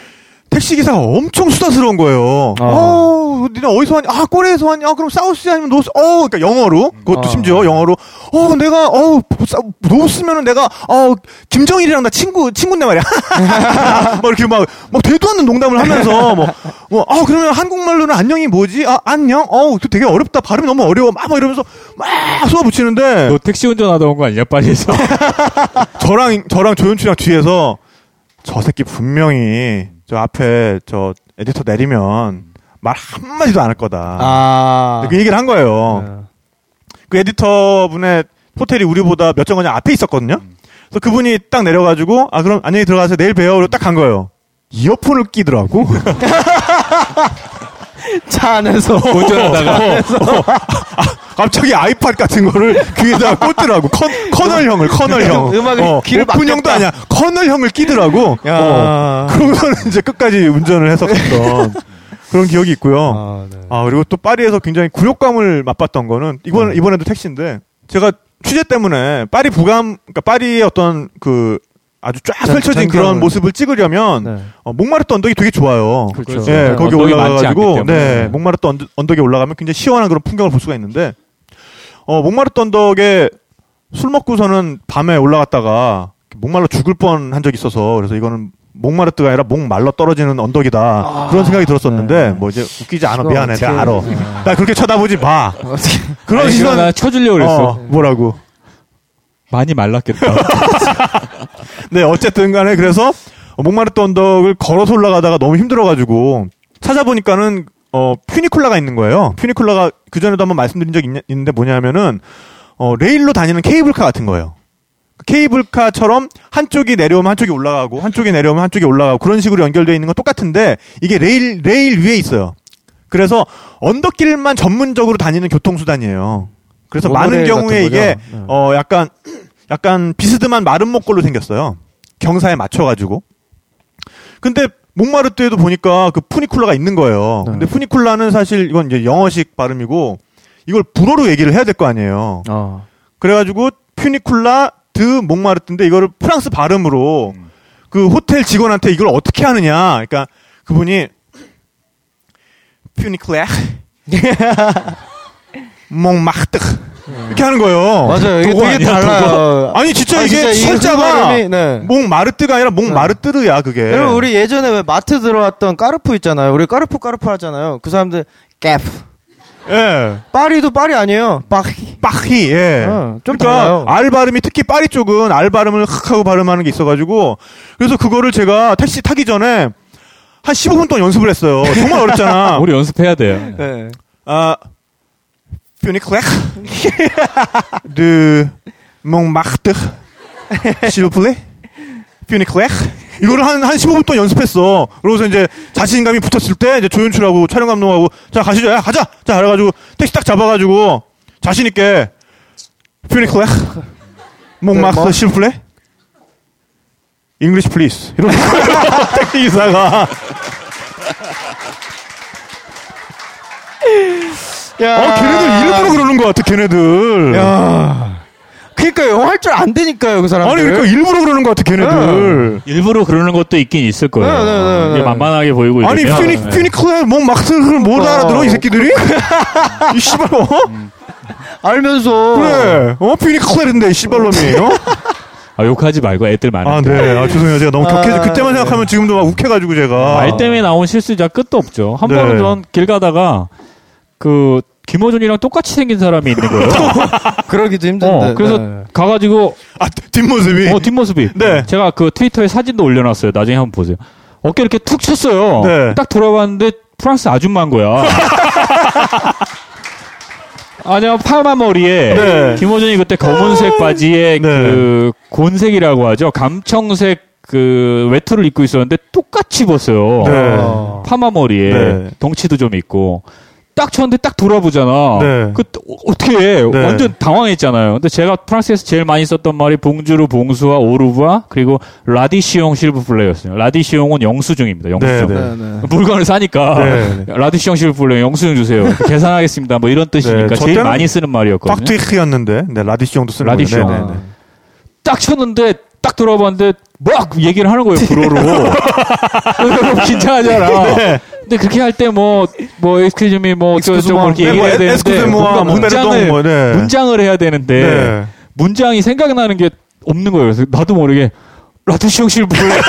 택시 기사가 엄청 수다스러운 거예요. 어. 어, 니네 어디서 왔냐? 아, 꼬레에서 왔냐? 아, 그럼 사우스 아니면 노스? 어, 그러니까 영어로. 그것도 어. 심지어 영어로. 어, 내가 어, 사- 노스면은 내가 어, 김정일이랑 나 친구 친구인데 말이야. 막 이렇게 막, 막 되도 않는 농담을 하면서 뭐, 뭐, 아, 그러면 한국말로는 안녕이 뭐지? 아, 안녕? 어우, 또 되게 어렵다. 발음이 너무 어려워. 막, 막 이러면서 막 쏘아붙이는데 너 택시 운전하다 온 거 아니야 파리에서? 저랑 저랑 조윤추랑 뒤에서 저 새끼 분명히 저 앞에 저 에디터 내리면 말 한마디도 안 할 거다. 아. 그 얘기를 한 거예요. 네. 그 에디터 분의 호텔이 우리보다 몇 정거장 앞에 있었거든요. 그래서 그분이 딱 내려가지고 아 그럼 안녕히 들어가세요. 내일 봬요. 그러고 딱 간 거예요. 이어폰을 끼더라고. 차 안에서. 운전하다가 갑자기 아이팟 같은 거를 귀에다 꽂더라고. 커, 커널형을 커널형. 음악을 귀를 오픈형도. 아니야. 커널형을 끼더라고. 야. 어. 그러고서는 이제 끝까지 운전을 했었던 그런 기억이 있고요. 아, 네. 아 그리고 또 파리에서 굉장히 굴욕감을 맛봤던 거는 이번 이번에도 택시인데 제가 취재 때문에 파리 부감 그러니까 파리의 어떤 그 아주 쫙 전- 펼쳐진 그런 모습을 찍으려면 네. 어, 몽마르트 언덕이 되게 좋아요. 그렇죠. 예, 네, 거기 올라가가지고. 네, 몽마르트 언덕, 언덕에 올라가면 굉장히 시원한 그런 풍경을 볼 수가 있는데 어, 몽마르트 언덕에 술 먹고서는 밤에 올라갔다가 목말라 죽을 뻔 한 적이 있어서 그래서 이거는 목마르트가 아니라 목 말라 떨어지는 언덕이다 그런 생각이 들었었는데 네. 뭐 이제 웃기지 않아 미안해 내가 알아 나 그렇게 쳐다보지 마. 그런 아니, 시선 나 쳐주려고 그랬어. 어, 뭐라고 많이 말랐겠다. 네, 어쨌든 간에 그래서 어, 목마르트 언덕을 걸어서 올라가다가 너무 힘들어가지고 찾아보니까는 어, funicular가 있는 거예요. funicular가 그전에도 한번 말씀드린 적이 있, 는데 뭐냐면은 어, 레일로 다니는 케이블카 같은 거예요. 케이블카처럼 한쪽이 내려오면 한쪽이 올라가고 한쪽이 내려오면 한쪽이 올라가고 그런 식으로 연결되어 있는 건 똑같은데 이게 레일 레일 위에 있어요. 그래서 언덕길만 전문적으로 다니는 교통수단이에요. 그래서 많은 경우에 이게? 네. 어 약간 약간 비스듬한 마름모꼴로 생겼어요. 경사에 맞춰가지고. 근데 목마르트에도 보니까 그 푸니쿨라가 있는 거예요. 네. 근데 푸니쿨라는 사실 이건 이제 영어식 발음이고 이걸 불어로 얘기를 해야 될 거 아니에요. 어. 그래가지고 퓨니쿨라 드 목마르트인데 이거를 프랑스 발음으로 그 호텔 직원한테 이걸 어떻게 하느냐. 그러니까 그분이 퓨니클레 몽마르트 이렇게 하는 거예요. 맞아요. 이게 되게 아니야, 달라요. 아니 진짜 아, 이게 진짜 이 철자가 네. 몽 마르트가 아니라 몽마르트르야 그게. 여러분 우리 예전에 왜 마트 들어왔던 까르푸 있잖아요. 우리 까르푸 까르푸 하잖아요. 그 사람들 Carrefour. 예. 파리도 파리 아니에요. 파리. 빠히 예. 어, 좀 그러니까 달라요. R 발음이 특히 파리 쪽은 R 발음을 흑 하고 발음하는 게 있어가지고 그래서 그거를 제가 택시 타기 전에 한 15분 동안 연습을 했어요. 정말 어렵잖아. 우리 연습해야 돼요. 네. 아 funiculaire de Montmartre s'il vous plaît funiculaire 이거를 한, 한 15분 동안 연습했어. 그러고서 이제 자신감이 붙었을 때 이제 조연출하고 촬영 감독하고 자 가시죠. 야 가자. 자 그래가지고 택시 딱 잡아가지고 자신 있게 funiculaire Montmartre 뭐? s'il vous plaît English please 이런 택시 기사가 야. 아 걔네들 일부러 그러는 것 같아 걔네들 야. 그러니까 영어 할줄 안 되니까요, 그 사람들. 아니 그러니까 일부러 그러는 것 같아 걔네들. 일부러 그러는 것도 있긴 있을 거예요. 네, 네, 네, 네. 이게 만만하게 보이고 아니 이러면, 퓨니 네. 퓨니클레 뭐 막스를 못 어. 알아들어 이 새끼들이? 이 씨발 어? 알면서. 그래 어 퓨니클레인데 이 씨발놈이 어? 아, 욕하지 말고 애들 많은데. 아 네. 아 죄송해요 제가 너무 격해 아, 그때만 네. 생각하면 지금도 막 욱해가지고 제가 말 때문에 나온 실수자 끝도 없죠. 한 네. 번은 전길 가다가 그 김호준이랑 똑같이 생긴 사람이 있는 거예요. 그러기도 힘든데. 어, 그래서 네. 가가지고 아 뒷모습이 어 뒷모습이. 네. 제가 그 트위터에 사진도 올려놨어요. 나중에 한번 보세요. 어깨 이렇게 툭 쳤어요. 네. 딱 돌아봤는데 프랑스 아줌마인 거야. 아니야 파마 머리에 네. 김호준이 그때 검은색 바지에 네. 그 곤색이라고 하죠. 감청색 그 외투를 입고 있었는데 똑같이 입었어요. 네. 어. 파마 머리에 네. 덩치도 좀 있고 딱 쳤는데 딱 돌아보잖아. 네. 그 어- 어떻게 해? 네. 완전 당황했잖아요. 근데 제가 프랑스에서 제일 많이 썼던 말이 봉주르 봉수와 오르부와 그리고 라디시옹 실브플레였어요. 라디시옹은 영수증입니다. 영수증. 네, 네, 네. 물건을 사니까 네. 라디시옹 실브플레 영수증 주세요. 계산하겠습니다. 뭐 이런 뜻이니까 네, 저 제일 많이 쓰는 말이었거든요. 빡트이크였는데 네 라디시형도 쓰는. 네, 네, 네. 딱 쳤는데 딱 들어봤는데 막 얘기를 하는 거예요 불어로. 긴장하잖아. 근데 그렇게 할 때 뭐 뭐 엑스큐즈미 뭐 어쩌고 뭐 이렇게 네, 뭐 얘기해야 되는데 뭔가 뭐 문장을 뭐, 네. 문장을 해야 되는데 네. 문장이 생각나는 게 없는 거예요. 그래서 나도 모르게 라투시옹실 불러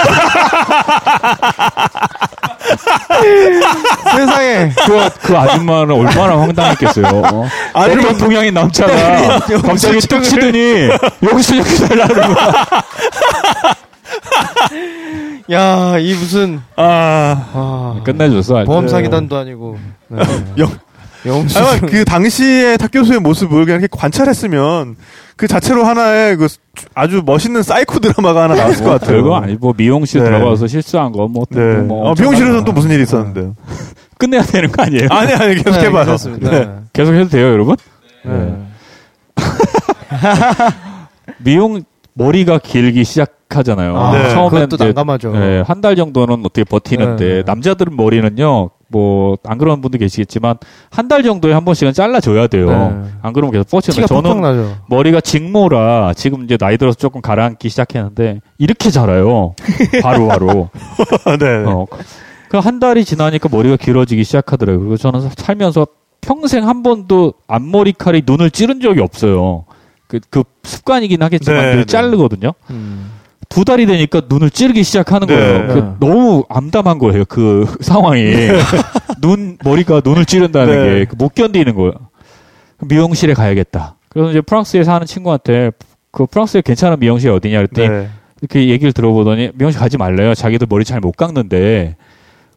세상에. 그, 그 아줌마는 얼마나 황당했겠어요. 어? 어떤 동양인 남자가 갑자기 뚝 치더니 여기서 이렇게 달라는 거야. 야, 이 무슨 아, 아, 끝내줬어. 보험 사기단도 아니고. 네. 아마 그 당시에 탁 교수의 모습을 그냥 이렇게 관찰했으면 그 자체로 하나의 그 아주 멋있는 사이코 드라마가 하나 나왔을 것뭐 같아요. 별거 아니 뭐 미용실 네. 들어가서 실수한 거 뭐 네. 뭐 어, 미용실에서는 또 무슨 일이 있었는데요? 끝내야 되는 거 아니에요? 아니, 아니, 계속 네, 해봐요. 네. 네. 계속 해도 돼요, 여러분? 네. 미용 머리가 길기 시작하잖아요. 아, 네. 처음엔 그것도 난감하죠. 한달 정도는 어떻게 버티는데 네. 남자들은 머리는요. 뭐 안 그런 분도 계시겠지만 한 달 정도에 한 번씩은 잘라줘야 돼요. 네. 안 그러면 계속 뻗치는데 저는 나죠. 머리가 직모라 지금 이제 나이 들어서 조금 가라앉기 시작했는데 이렇게 자라요. 바로 바로. 네. 어. 그한 달이 지나니까 머리가 길어지기 시작하더라고요. 그리고 저는 살면서 평생 한 번도 앞머리칼이 눈을 찌른 적이 없어요. 그, 그 습관이긴 하겠지만 네, 늘 네. 자르거든요. 음. 두 달이 되니까 눈을 찌르기 시작하는 네. 거예요. 그 네. 너무 암담한 거예요. 그 상황이. 눈, 머리가 눈을 찌른다는 네. 게못 견디는 거예요. 미용실에 가야겠다. 그래서 이제 프랑스에 사는 친구한테 그 프랑스에 괜찮은 미용실이 어디냐 그랬더니 네. 이렇게 얘기를 들어보더니 미용실 가지 말래요. 자기들 머리 잘 못 깎는데.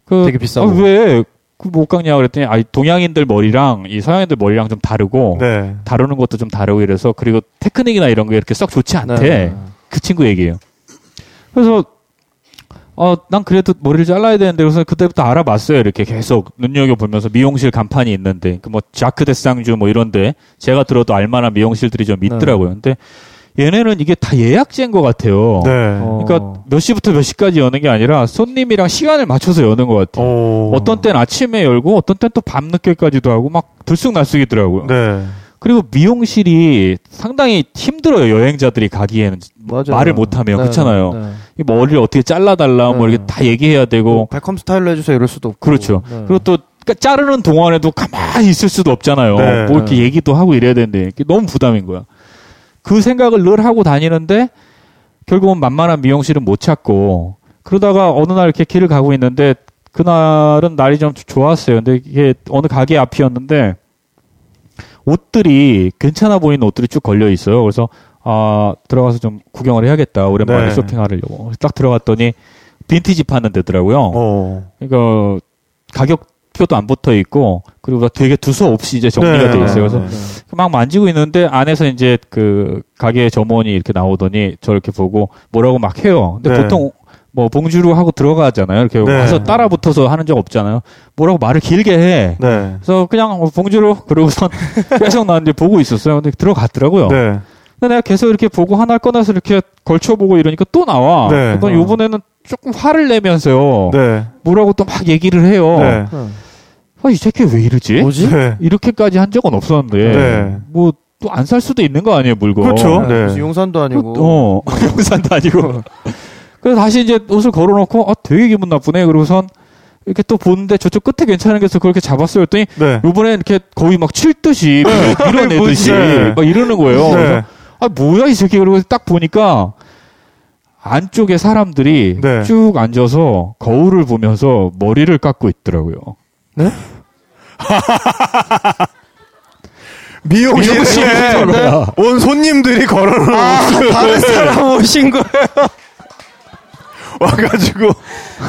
그, 되게 비싸고. 아, 왜? 그못 깎냐 그랬더니 아 동양인들 머리랑 이 서양인들 머리랑 좀 다르고 네. 다루는 것도 좀 다르고 이래서 그리고 테크닉이나 이런 게 이렇게 썩 좋지 않대. 네. 그 친구 얘기예요. 그래서 어, 난 그래도 머리를 잘라야 되는데 그래서 그때부터 알아봤어요. 이렇게 계속 눈여겨 보면서 미용실 간판이 있는데 그 뭐 자크 데쌍주 뭐 이런데 제가 들어도 알만한 미용실들이 좀 있더라고요. 근데 얘네는 이게 다 예약제인 것 같아요. 네. 어. 그러니까 몇 시부터 몇 시까지 여는 게 아니라 손님이랑 시간을 맞춰서 여는 것 같아요. 오. 어떤 때는 아침에 열고 어떤 때는 또 밤늦게까지도 하고 막 들쑥날쑥이더라고요. 네. 그리고 미용실이 상당히 힘들어요. 여행자들이 가기에는 맞아요. 말을 못하면 네, 그렇잖아요. 머리를 어떻게 잘라달라 뭐 네. 이렇게 다 얘기해야 뭐 되고 백컴 스타일로 해주세요 이럴 수도 없고. 그렇죠. 네. 그리고 또 그러니까 자르는 동안에도 가만히 있을 수도 없잖아요. 네. 뭐 이렇게 얘기도 하고 이래야 되는데 너무 부담인 거야. 그 생각을 늘 하고 다니는데 결국은 만만한 미용실은 못 찾고 그러다가 어느 날 이렇게 길을 가고 있는데 그날은 날이 좀 좋았어요. 근데 이게 어느 가게 앞이었는데 옷들이 괜찮아 보이는 옷들이 쭉 걸려 있어요. 그래서 아 들어가서 좀 구경을 해야겠다. 오랜만에 네. 쇼핑하려고 딱 들어갔더니 빈티지 파는 데더라고요. 어. 그러니까 가격표도 안 붙어 있고 그리고 되게 두서없이 이제 정리가 네. 돼 있어요. 그래서 네. 막 만지고 있는데 안에서 이제 그 가게 점원이 이렇게 나오더니 저렇게 보고 뭐라고 막 해요. 근데 네. 보통 뭐 봉주루 하고 들어가잖아요. 이렇게 네. 와서 따라 붙어서 하는 적 없잖아요. 뭐라고 말을 길게 해. 네. 그래서 그냥 어, 봉주루 그러고선 계속 나 이제 보고 있었어요. 근데 들어갔더라고요. 네. 근데 내가 계속 이렇게 보고 하나 꺼내서 이렇게 걸쳐보고 이러니까 또 나와. 네. 그래서 요번에는 조금 화를 내면서요. 네. 뭐라고 또 막 얘기를 해요. 네. 네. 아, 이 새끼 왜 이러지? 뭐지? 네. 이렇게까지 한 적은 없었는데 네. 뭐또 안 살 수도 있는 거 아니에요 물건 그렇죠. 네. 네. 무슨 용산도 아니고. 어 용산도 아니고 그래서 다시 이제 옷을 걸어놓고 아 되게 기분 나쁘네 그러고선 이렇게 또 보는데 저쪽 끝에 괜찮은 게 있어 그렇게 잡았어요 그랬더니 네. 요번에 이렇게 거의 막 칠 듯이 밀어내듯이 네. 막 이러는 거예요 네. 아 뭐야 이 새끼 그러고 딱 보니까 안쪽에 사람들이 네. 쭉 앉아서 거울을 보면서 머리를 깎고 있더라고요 미용실에 미용실에 온 손님들이 걸어놓은 옷을 다른 사람 오신 거예요. 와가지고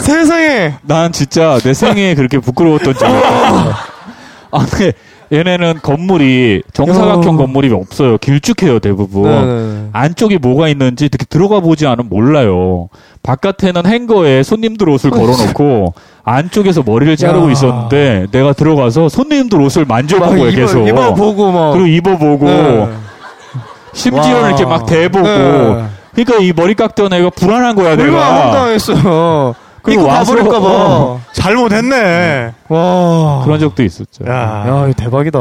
세상에. 난 진짜 내 생애에 그렇게 부끄러웠던 적이 없어. 아, 근데 얘네는 건물이 정사각형 야. 건물이 없어요. 길쭉해요, 대부분. 네. 안쪽에 뭐가 있는지 이렇게 들어가 보지 않으면 몰라요. 바깥에는 행거에 손님들 옷을 걸어놓고 안쪽에서 머리를 자르고 야. 있었는데 내가 들어가서 손님들 옷을 거예요, 계속. 입어보고 막. 그리고 입어보고 네. 심지어는 와. 이렇게 막 대보고 네. 그러니까 이 머리 깎던 애가 불안한 거야, 얼마나 내가. 황당했어. 그리고 입고 와서- 가버릴까 봐. 어. 잘못했네. 와. 그런 적도 있었죠. 야. 야, 이거 대박이다.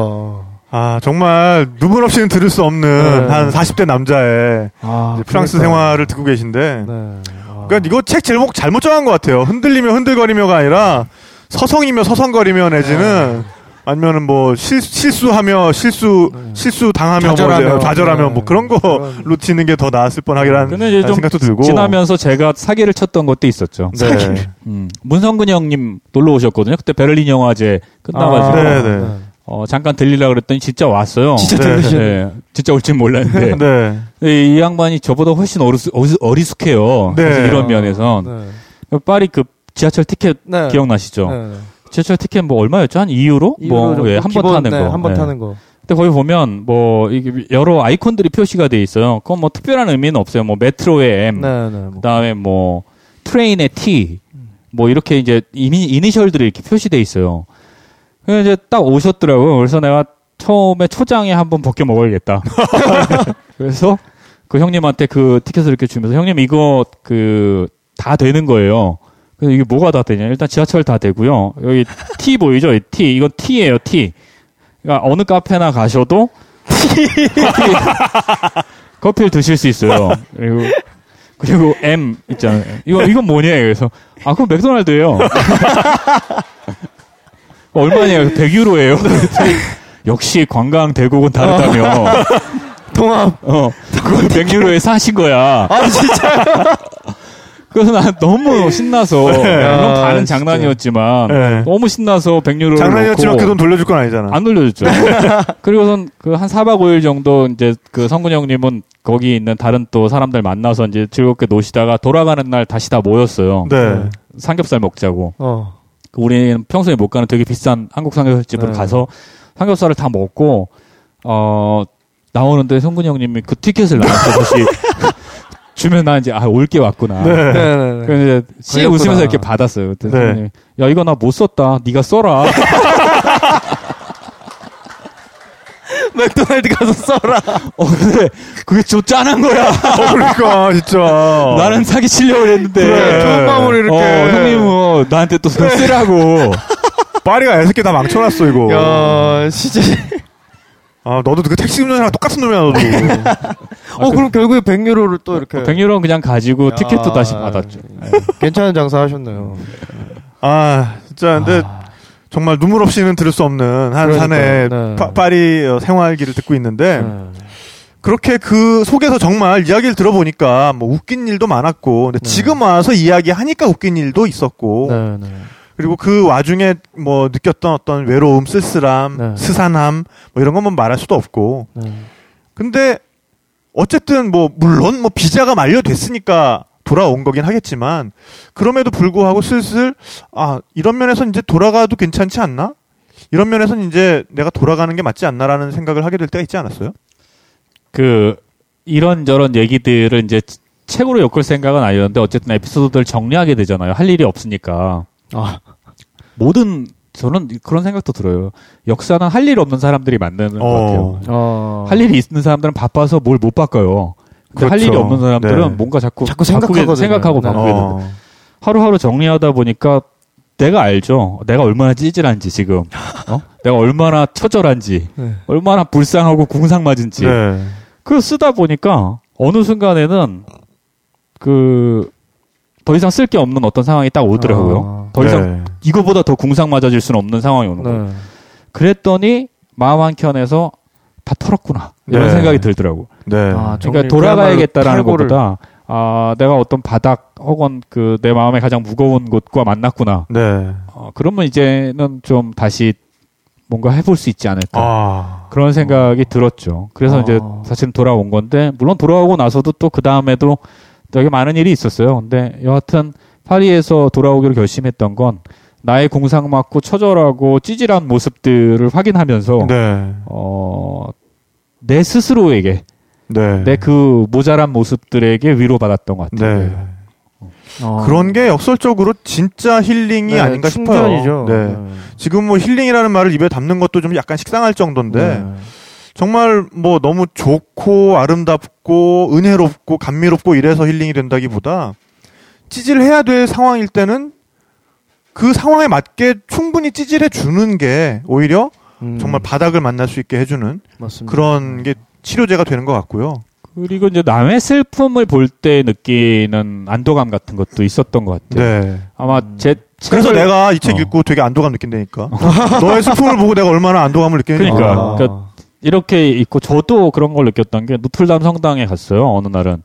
아, 정말 눈물 없이는 들을 수 없는 네. 한 40대 남자의 아, 프랑스 그러니까요. 생활을 듣고 계신데. 네. 아. 그러니까 이거 책 제목 잘못 정한 것 같아요. 흔들리며 흔들거리며가 아니라 서성이며 서성거리며 내지는 아니면은 뭐 실, 실수하며 실수 실수 당하며 뭐 좌절하며. 이제 좌절하며 네. 뭐 그런 거로 치는 게 더 나았을 뻔하기란 근데 이제 좀 생각도 들고. 지나면서 제가 사기를 쳤던 것도 있었죠. 네. 음, 문성근 형님 놀러 오셨거든요. 그때 베를린 영화제 끝나가지고 아, 네, 네. 어, 잠깐 들리려 그랬더니 진짜 왔어요. 진짜 네. 들으시네. 네, 진짜 올 줄 몰랐는데 네. 네, 이 양반이 저보다 훨씬 어리숙, 어리숙, 해요 네. 이런 면에서 네. 파리 그 지하철 티켓 네. 기억나시죠? 지하철 티켓 뭐 얼마였죠? 한 2유로? 뭐 예, 좀한번 기본, 타는 네, 거. 한번 예. 타는 거. 근데 거기 보면 뭐 이게 여러 아이콘들이 표시가 돼 있어요. 그건 뭐 특별한 의미는 없어요. 뭐 메트로의 M, 네, 네. 뭐. 그다음에 뭐 트레인의 T, 뭐 이렇게 이제 이니, 이니셜들이 이렇게 표시돼 있어요. 그래서 이제 딱 오셨더라고요. 그래서 내가 처음에 초장에 한번 벗겨 먹어야겠다. 그래서 그 형님한테 그 티켓을 이렇게 주면서 형님 이거 그 다 되는 거예요. 그래서 이게 뭐가 다 되냐? 일단 지하철 다 되고요. 여기 T 보이죠? 이 T 이건 T예요. T. 그러니까 어느 카페나 가셔도 커피 커피를 드실 수 있어요. 그리고 그리고 M 있잖아요. 이거 이건 뭐냐? 그래서 아 그건 맥도날드예요. 얼마냐? 100유로예요. 역시 관광 대국은 다르다며. 통합. 어, 그걸 100유로에 사신 거야. 아, 진짜. 그래서 난 너무 신나서 물론 아, 반은. 장난이었지만 네. 너무 신나서 100유로를 장난이었지만 그 돈 돌려줄 건 아니잖아. 안 돌려줬죠. 그리고선 그 한 4박 5일 정도 이제 그 성근 형님은 거기 있는 다른 또 사람들 만나서 이제 즐겁게 노시다가 돌아가는 날 다시 다 모였어요. 네. 삼겹살 먹자고. 어. 그 우리는 평소에 못 가는 되게 비싼 한국 삼겹살집으로 네. 가서 삼겹살을 다 먹고 어 나오는데 성근 형님이 그 티켓을 나한테 다시 주면 나 이제 아 올 게 왔구나. 네. 네, 네, 네. 그래서 이제 씩. 웃으면서 이렇게 받았어요. 그때 네. 야 이거 나 못 썼다. 네가 써라. 맥도날드 가서 써라. 어 근데 그게 좀 짠한 거야. 어, 그러니까 진짜. 나는 사기 치려고 했는데. 그래. 좋은 마음으로 이렇게. 어, 형님은 나한테 또 쓰라고. 파리가 애새끼 다 망쳐놨어 이거. 야, 진짜. 아 너도 그 택시 운전이랑 똑같은 놈이야 너도. 어, 그럼 결국에 100유로를 또 이렇게. 100유로는 그냥 가지고 야. 티켓도 다시 받았죠. 네. 괜찮은 장사 하셨네요. 아 진짜 근데 정말 눈물 없이는 들을 수 없는 한. 산의 네. 파, 파리 어, 생활기를 듣고 있는데 네. 그렇게 그 속에서 정말 이야기를 들어보니까 뭐 웃긴 일도 많았고 근데 네. 지금 와서 이야기하니까 웃긴 일도 있었고 네, 네. 그리고 그 와중에 뭐 느꼈던 어떤 외로움, 쓸쓸함, 네. 스산함 뭐 이런 건뭐 말할 수도 없고 네. 근데 어쨌든 뭐 물론 뭐 비자가 만료됐으니까 돌아온 거긴 하겠지만 그럼에도 불구하고 슬슬 아 이런 면에서 이제 돌아가도 괜찮지 않나? 이런 면에서는 이제 내가 돌아가는 게 맞지 않나라는 생각을 하게 될 때가 있지 않았어요? 그 이런저런 얘기들을 이제 책으로 엮을 생각은 아니었는데 어쨌든 에피소드들 정리하게 되잖아요. 할 일이 없으니까. 아, 모든 저는 그런 생각도 들어요. 역사는 할 일 없는 사람들이 만드는 것 어. 같아요. 어. 할 일이 있는 사람들은 바빠서 뭘 못 바꿔요. 근데 할 그렇죠. 일이 없는 사람들은 네. 뭔가 자꾸 자꾸 생각하거든요. 생각하고 네. 바꾸게 돼요. 어. 하루하루 정리하다 보니까 내가 알죠. 내가 얼마나 찌질한지 지금. 어? 내가 얼마나 처절한지. 네. 얼마나 불쌍하고 궁상 맞은지. 네. 그걸 쓰다 보니까 어느 순간에는 그 더 이상 쓸 게 없는 어떤 상황이 딱 오더라고요. 아. 더 이상 네. 이거보다 더 궁상 맞아질 수는 없는 상황이 오는 거예요. 네. 그랬더니 마음 한 켠에서 다 털었구나 이런 네. 생각이 들더라고. 네. 아, 그러니까 돌아가야겠다라는 탈고를- 것보다 아 내가 어떤 바닥 혹은 그 내 마음에 가장 무거운 곳과 만났구나. 네. 어, 그러면 이제는 좀 다시 뭔가 해볼 수 있지 않을까. 아. 그런 생각이 들었죠. 그래서 아. 이제 사실은 돌아온 건데 물론 돌아오고 나서도 또 그 다음에도 되게 많은 일이 있었어요. 근데 여하튼 파리에서 돌아오기로 결심했던 건 나의 공상 맞고 처절하고 찌질한 모습들을 확인하면서 네. 어, 내 스스로에게 네. 내그 모자란 모습들에게 위로받았던 것 같아요. 네. 어. 그런 게 역설적으로 진짜 힐링이 네, 아닌가 싶어요. 충전이죠. 네. 지금 뭐 힐링이라는 말을 입에 담는 것도 좀 약간 식상할 정도인데 네. 정말 뭐 너무 좋고 아름답고 은혜롭고 감미롭고 이래서 힐링이 된다기보다 찌질해야 될 상황일 때는 그 상황에 맞게 충분히 찌질해 주는 게 오히려 음, 정말 바닥을 만날 수 있게 해주는 맞습니다. 그런 게 치료제가 되는 것 같고요. 그리고 이제 남의 슬픔을 볼 때 느끼는 안도감 같은 것도 있었던 것 같아요. 네. 아마 제 그래서 책을- 내가 이책 어. 읽고 되게 안도감 느낀다니까. 너의 슬픔을 보고 내가 얼마나 안도감을 느끼는지. 그러니까. 아. 그러니까 이렇게 있고 저도 그런 걸 느꼈던 게 노틀담 성당에 갔어요. 어느 날은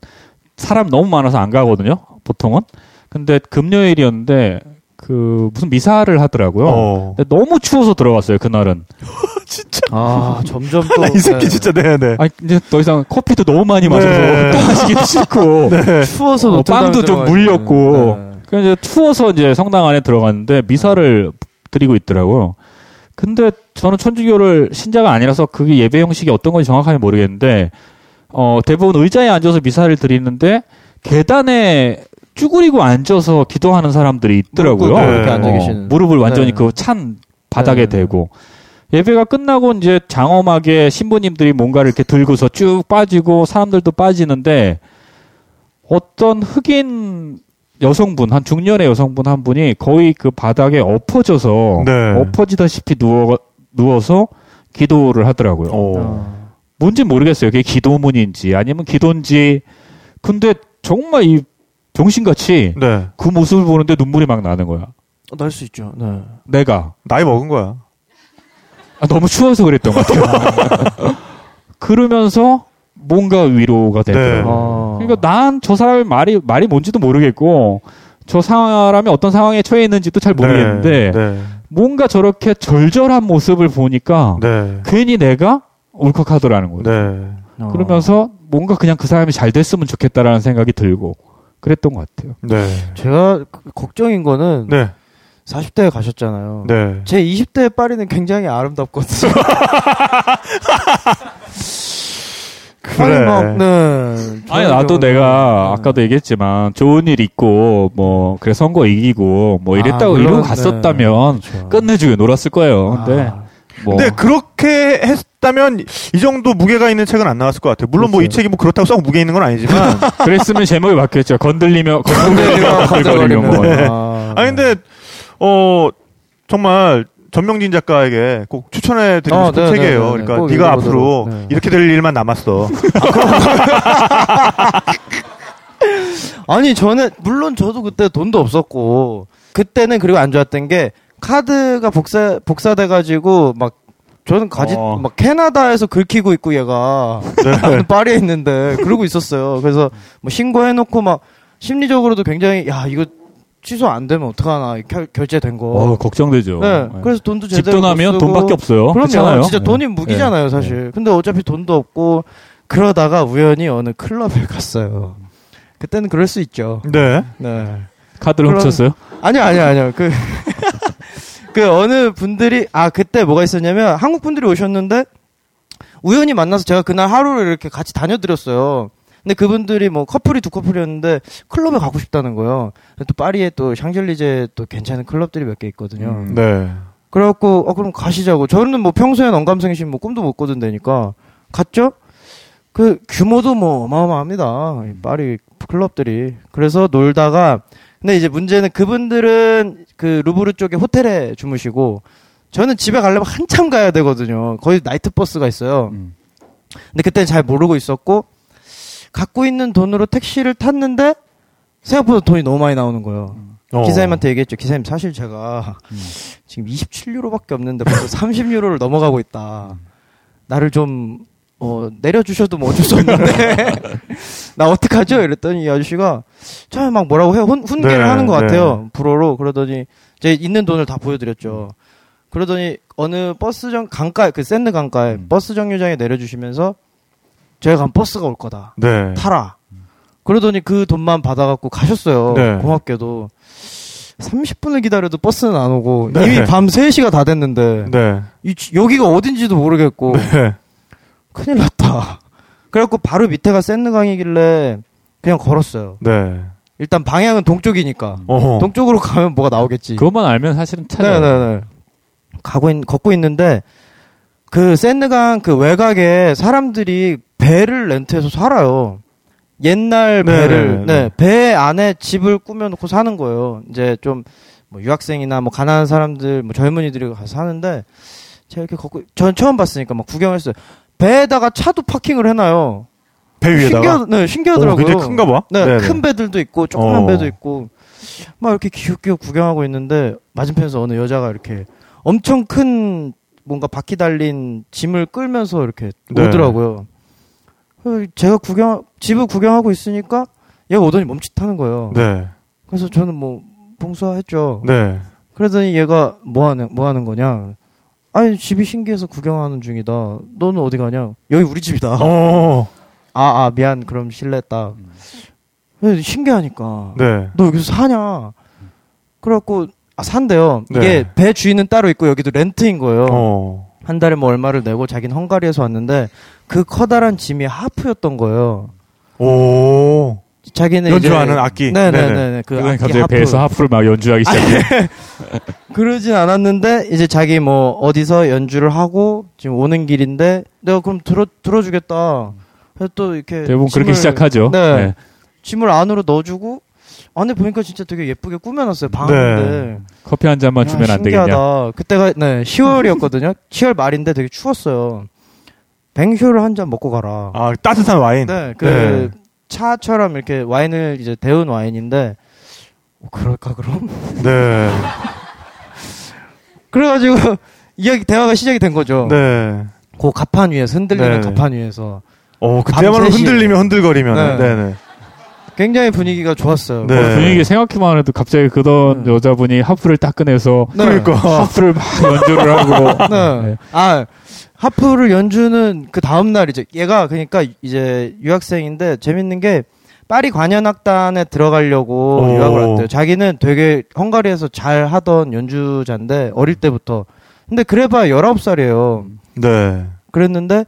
사람 너무 많아서 안 가거든요. 보통은. 근데 금요일이었는데 그 무슨 미사를 하더라고요. 어. 근데 너무 추워서 들어갔어요. 그날은. 아, 점점 또. 나 이 새끼 네. 진짜 네네. 아니 이제 더 이상 커피도 너무 많이 마셔서 네. 또 마시기도 싫고 추워서 어, 빵도 좀. 물렸고. 네. 그래서 이제 추워서 이제 성당 안에 들어갔는데 미사를 드리고 있더라고요. 근데 저는 천주교를 신자가 아니라서 그게 예배 형식이 어떤 건지 정확하게 모르겠는데 어 대부분 의자에 앉아서 미사를 드리는데 계단에 쭈그리고 앉아서 기도하는 사람들이 있더라고요. 네. 어. 무릎을 완전히 네. 그찬 바닥에 네. 대고 예배가 끝나고 이제 장엄하게 신부님들이 뭔가를 이렇게 들고서 쭉 빠지고 사람들도 빠지는데 어떤 흑인 여성분 한 중년의 여성분 한 분이 거의 그 바닥에 엎어져서 네. 엎어지다시피 누워 누워서 기도를 하더라고요. 어. 어. 뭔지 모르겠어요. 그게 기도문인지 아니면 기도인지. 근데 정말 이 병신같이 네. 그 모습을 보는데 눈물이 막 나는 거야. 날 수 있죠. 네. 내가 나이 먹은 거야. 아, 너무 추워서 그랬던 것 같아요. 그러면서 뭔가 위로가 되더라고요. 네. 아. 그러니까 난 저 사람의 말이 말이 뭔지도 모르겠고 저 사람이 어떤 상황에 처해 있는지도 잘 모르겠는데 네. 뭔가 저렇게 절절한 모습을 보니까 네. 괜히 내가 울컥하더라는 거예요. 네. 어. 그러면서 뭔가 그냥 그 사람이 잘 됐으면 좋겠다라는 생각이 들고 그랬던 것 같아요. 네. 제가 그 걱정인 거는 네. 40대에 가셨잖아요. 네. 제 20대 파리는 굉장히 아름답거든요. 그래. 아니, 막, 네. 아니 나도 좀- 내가 네. 아까도 얘기했지만 좋은 일 있고 뭐 그래 선거 이기고 뭐 아, 이랬다고 물론, 이러고 네. 갔었다면 그렇죠. 끝내주게 놀았을 거예요. 근데 아, 뭐 근데 그렇게 했다면 이 정도 무게가 있는 책은 안 나왔을 것 같아요. 물론 뭐 이. 책이 뭐 그렇다고 썩 무게 있는 건 아니지만. 그랬으면 제목이 바뀌었죠. 건들리며 건들리며 건들거리며 뭐. 네. 아, 아 근데 어 정말 전명진 작가에게 꼭 추천해 드리고 어, 싶은 네, 책이에요. 네, 네, 네. 그러니까 꼭 네가. 앞으로 네. 이렇게 될 일만 남았어. 아니 저는 물론 저도 그때 돈도 없었고 그때는 그리고 안 좋았던 게 카드가 복사 복사돼 가지고 막 저는 가지 어. 막 캐나다에서 긁히고 있고 얘가 나는 파리에 있는데 그러고 있었어요. 그래서 뭐 신고해 놓고 막 심리적으로도 굉장히 야 이거 취소 안 되면 어떡하나 결, 결제된 거. 어, 걱정되죠. 네. 네. 그래서 돈도 제대로 집도 나면 못돈 쓰고. 밖에 없어요. 그럼요. 그렇잖아요. 진짜 네. 돈이 무기잖아요, 사실. 근데 어차피 돈도 없고 그러다가 우연히 어느 클럽에 갔어요. 그때는 그럴 수 있죠. 네. 네. 카드를 그럼- 훔쳤어요. 아니요, 아니요, 아니요. 그, 그 어느 분들이, 아, 그때 뭐가 있었냐면 한국 분들이 오셨는데 우연히 만나서 제가 그날 하루를 이렇게 같이 다녀드렸어요. 근데 그분들이 뭐 커플이 두 커플이었는데 클럽에 가고 싶다는 거예요. 또 파리에 또 샹젤리제 또 괜찮은 클럽들이 몇 개 있거든요. 음. 네. 그래갖고 어 그럼 가시자고. 저는 뭐 평소엔 언감생심 뭐 꿈도 못 꿔던 데니까 갔죠. 그 규모도 뭐 어마어마합니다. 이 파리 클럽들이. 그래서 놀다가 근데 이제 문제는 그분들은 그 루브르 쪽에 호텔에 주무시고 저는 집에 가려면 한참 가야 되거든요. 거의 나이트 버스가 있어요. 음. 근데 그때는 잘 모르고 있었고 갖고 있는 돈으로 택시를 탔는데 생각보다 돈이 너무 많이 나오는 거예요. 어. 기사님한테 얘기했죠. 기사님 사실 제가 지금 27유로밖에 없는데 벌써 30유로를 넘어가고 있다. 나를 좀 어, 내려주셔도 뭐 어쩔 수 없는데 나 어떡하죠? 이랬더니 이 아저씨가 처음에 막 뭐라고 해요. 훈, 훈계를 네, 하는 것 네. 같아요. 불어로 그러더니 제 있는 돈을 다 보여드렸죠. 그러더니 어느 버스정 강가 그 센느 강가에 음. 버스 정류장에 내려주시면서 제가 간 버스가 올 거다. 네. 타라. 그러더니 그 돈만 받아갖고 가셨어요. 네. 고맙게도. 30분을 기다려도 버스는 안 오고 네. 이미 밤 3시가 다 됐는데 네. 이 지- 여기가 어딘지도 모르겠고 네. 큰일 났다. 그래갖고 바로 밑에가 샌드강이길래 그냥 걸었어요. 네. 일단 방향은 동쪽이니까 어허. 동쪽으로 가면 뭐가 나오겠지. 그것만 알면 사실은 찾아요. 네네네. 가고 있, 걷고 있는데 그 샌드강 그 외곽에 사람들이 배를 렌트해서 살아요. 옛날 네, 배를 네, 네, 네. 배 안에 집을 꾸며놓고 사는 거예요. 이제 좀 뭐 유학생이나 뭐 가난한 사람들 뭐 젊은이들이 가서 사는데 제가 이렇게 걷고 전 처음 봤으니까 막 구경했어요. 배에다가 차도 파킹을 해놔요. 배 위에다가. 신기하, 네, 신기하더라고요. 오, 굉장히 큰가 봐. 네, 네네. 큰 배들도 있고 조그만 어. 배도 있고 막 이렇게 기웃기웃 구경하고 있는데 맞은편에서 어느 여자가 이렇게 엄청 큰 뭔가 바퀴 달린 짐을 끌면서 이렇게 네. 오더라고요. 어, 제가 구경 집을 구경하고 있으니까 얘가 오더니 멈칫하는 거예요. 네. 그래서 저는 뭐 봉사했죠. 네. 그러더니 얘가 뭐 하는 뭐 하는 거냐? 아니 집이 신기해서 구경하는 중이다. 너는 어디 가냐? 여기 우리 집이다. 어. 아, 아, 미안. 그럼 실례했다. 신기하니까. 네. 너 여기서 사냐? 그래갖고, 아, 산대요. 이게 네. 배 주인은 따로 있고, 여기도 렌트인 거예요. 어. 한 달에 뭐 얼마를 내고, 자기는 헝가리에서 왔는데, 그 커다란 짐이 하프였던 거예요. 오. 자기는 연주하는 이제- 악기. 네네네. 그 그건 악기 갑자기 하프. 배에서 하프를 막 연주하기 시작해. 그러진 않았는데, 이제 자기 뭐, 어디서 연주를 하고, 지금 오는 길인데, 내가 그럼 들어, 들어주겠다. 그래서 또 이렇게. 대부분 그렇게 시작하죠. 네. 네. 짐을 안으로 넣어주고 안에 보니까 진짜 되게 예쁘게 꾸며놨어요 네. 방인데 커피 한 잔만 야, 주면 안 되겠냐? 신기하다. 그때가 네 10월이었거든요 10월 말인데 되게 추웠어요 뱅쇼를 한 잔 먹고 가라 아, 따뜻한 와인. 네그 네. 차처럼 이렇게 와인을 이제 데운 와인인데 어, 그럴까 그럼 네. 그래가지고 이야기 대화가 시작이 된 거죠 네. 그 가판 위에서 흔들리는 네. 가판 위에서 어, 그때야말로. 흔들리면 흔들거리면. 네. 네. 네. 굉장히 분위기가 좋았어요 네. 뭐 분위기 생각해만 해도 갑자기 그던 네. 여자분이 하프를 딱 꺼내서 네. 그러니까. 하프를 막 연주를 하고 네. 네. 아, 하프를 연주는 그 다음 날이죠. 얘가 그러니까 이제 유학생인데 재밌는 게 파리 관현악단에 들어가려고 오. 유학을 왔대요. 자기는 되게 헝가리에서 잘 하던 연주자인데 어릴 때부터. 근데 그래봐 19살이에요. 네. 그랬는데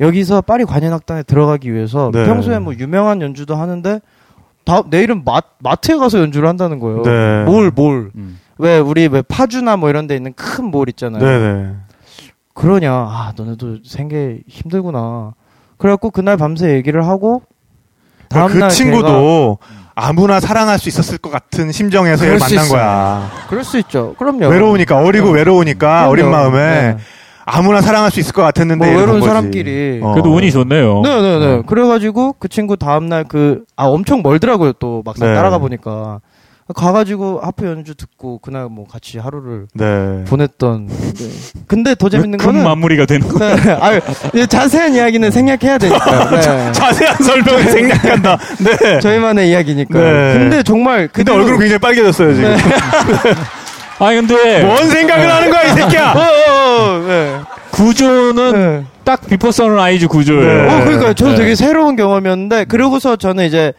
여기서 파리 관현악단에 들어가기 위해서 네. 평소에 뭐 유명한 연주도 하는데 다 내일은 마, 마트에 가서 연주를 한다는 거예요. 네. 몰, 몰. 음. 왜 우리 왜 파주나 뭐 이런 데 있는 큰 몰 있잖아요. 네네. 그러냐. 아, 너네도 생계 힘들구나. 그래갖고 그날 밤새 얘기를 하고 그 다음날 친구도 아무나 사랑할 수 있었을 것 같은 심정에서 얘를 만난 있어요. 거야. 그럴 수 있죠. 그럼요. 외로우니까 어리고 그럼. 외로우니까 그럼요. 어린 마음에 네. 아무나 사랑할 수 있을 것 같았는데 뭐 외로운. 사람끼리. 어. 그래도 운이 좋네요. 네네 네. 그래가지고 그 친구 다음날 그, 아, 엄청 멀더라고요. 또 막상 네. 따라가 보니까. 가가지고 하프 연주 듣고 그날 뭐 같이 하루를 네. 보냈던. 네. 근데 더 재밌는 금 거는. 마무리가 되는 거. 네. 아유, 이 자세한 이야기는 생략해야 되니까. 네. 자세한 설명을 생략한다. 네. 저희만의 이야기니까. 네. 근데 정말. 그 근데 얼굴은 굉장히 빨개졌어요 지금. 아니 근데 뭔 생각을 하는 거야 이 새끼야. 어, 어, 어, 네. 구조는 네. 딱 Before Sunrise 구조예요. 네. 어, 그러니까 저도 네. 되게 새로운 경험이었는데 그러고서 저는 이제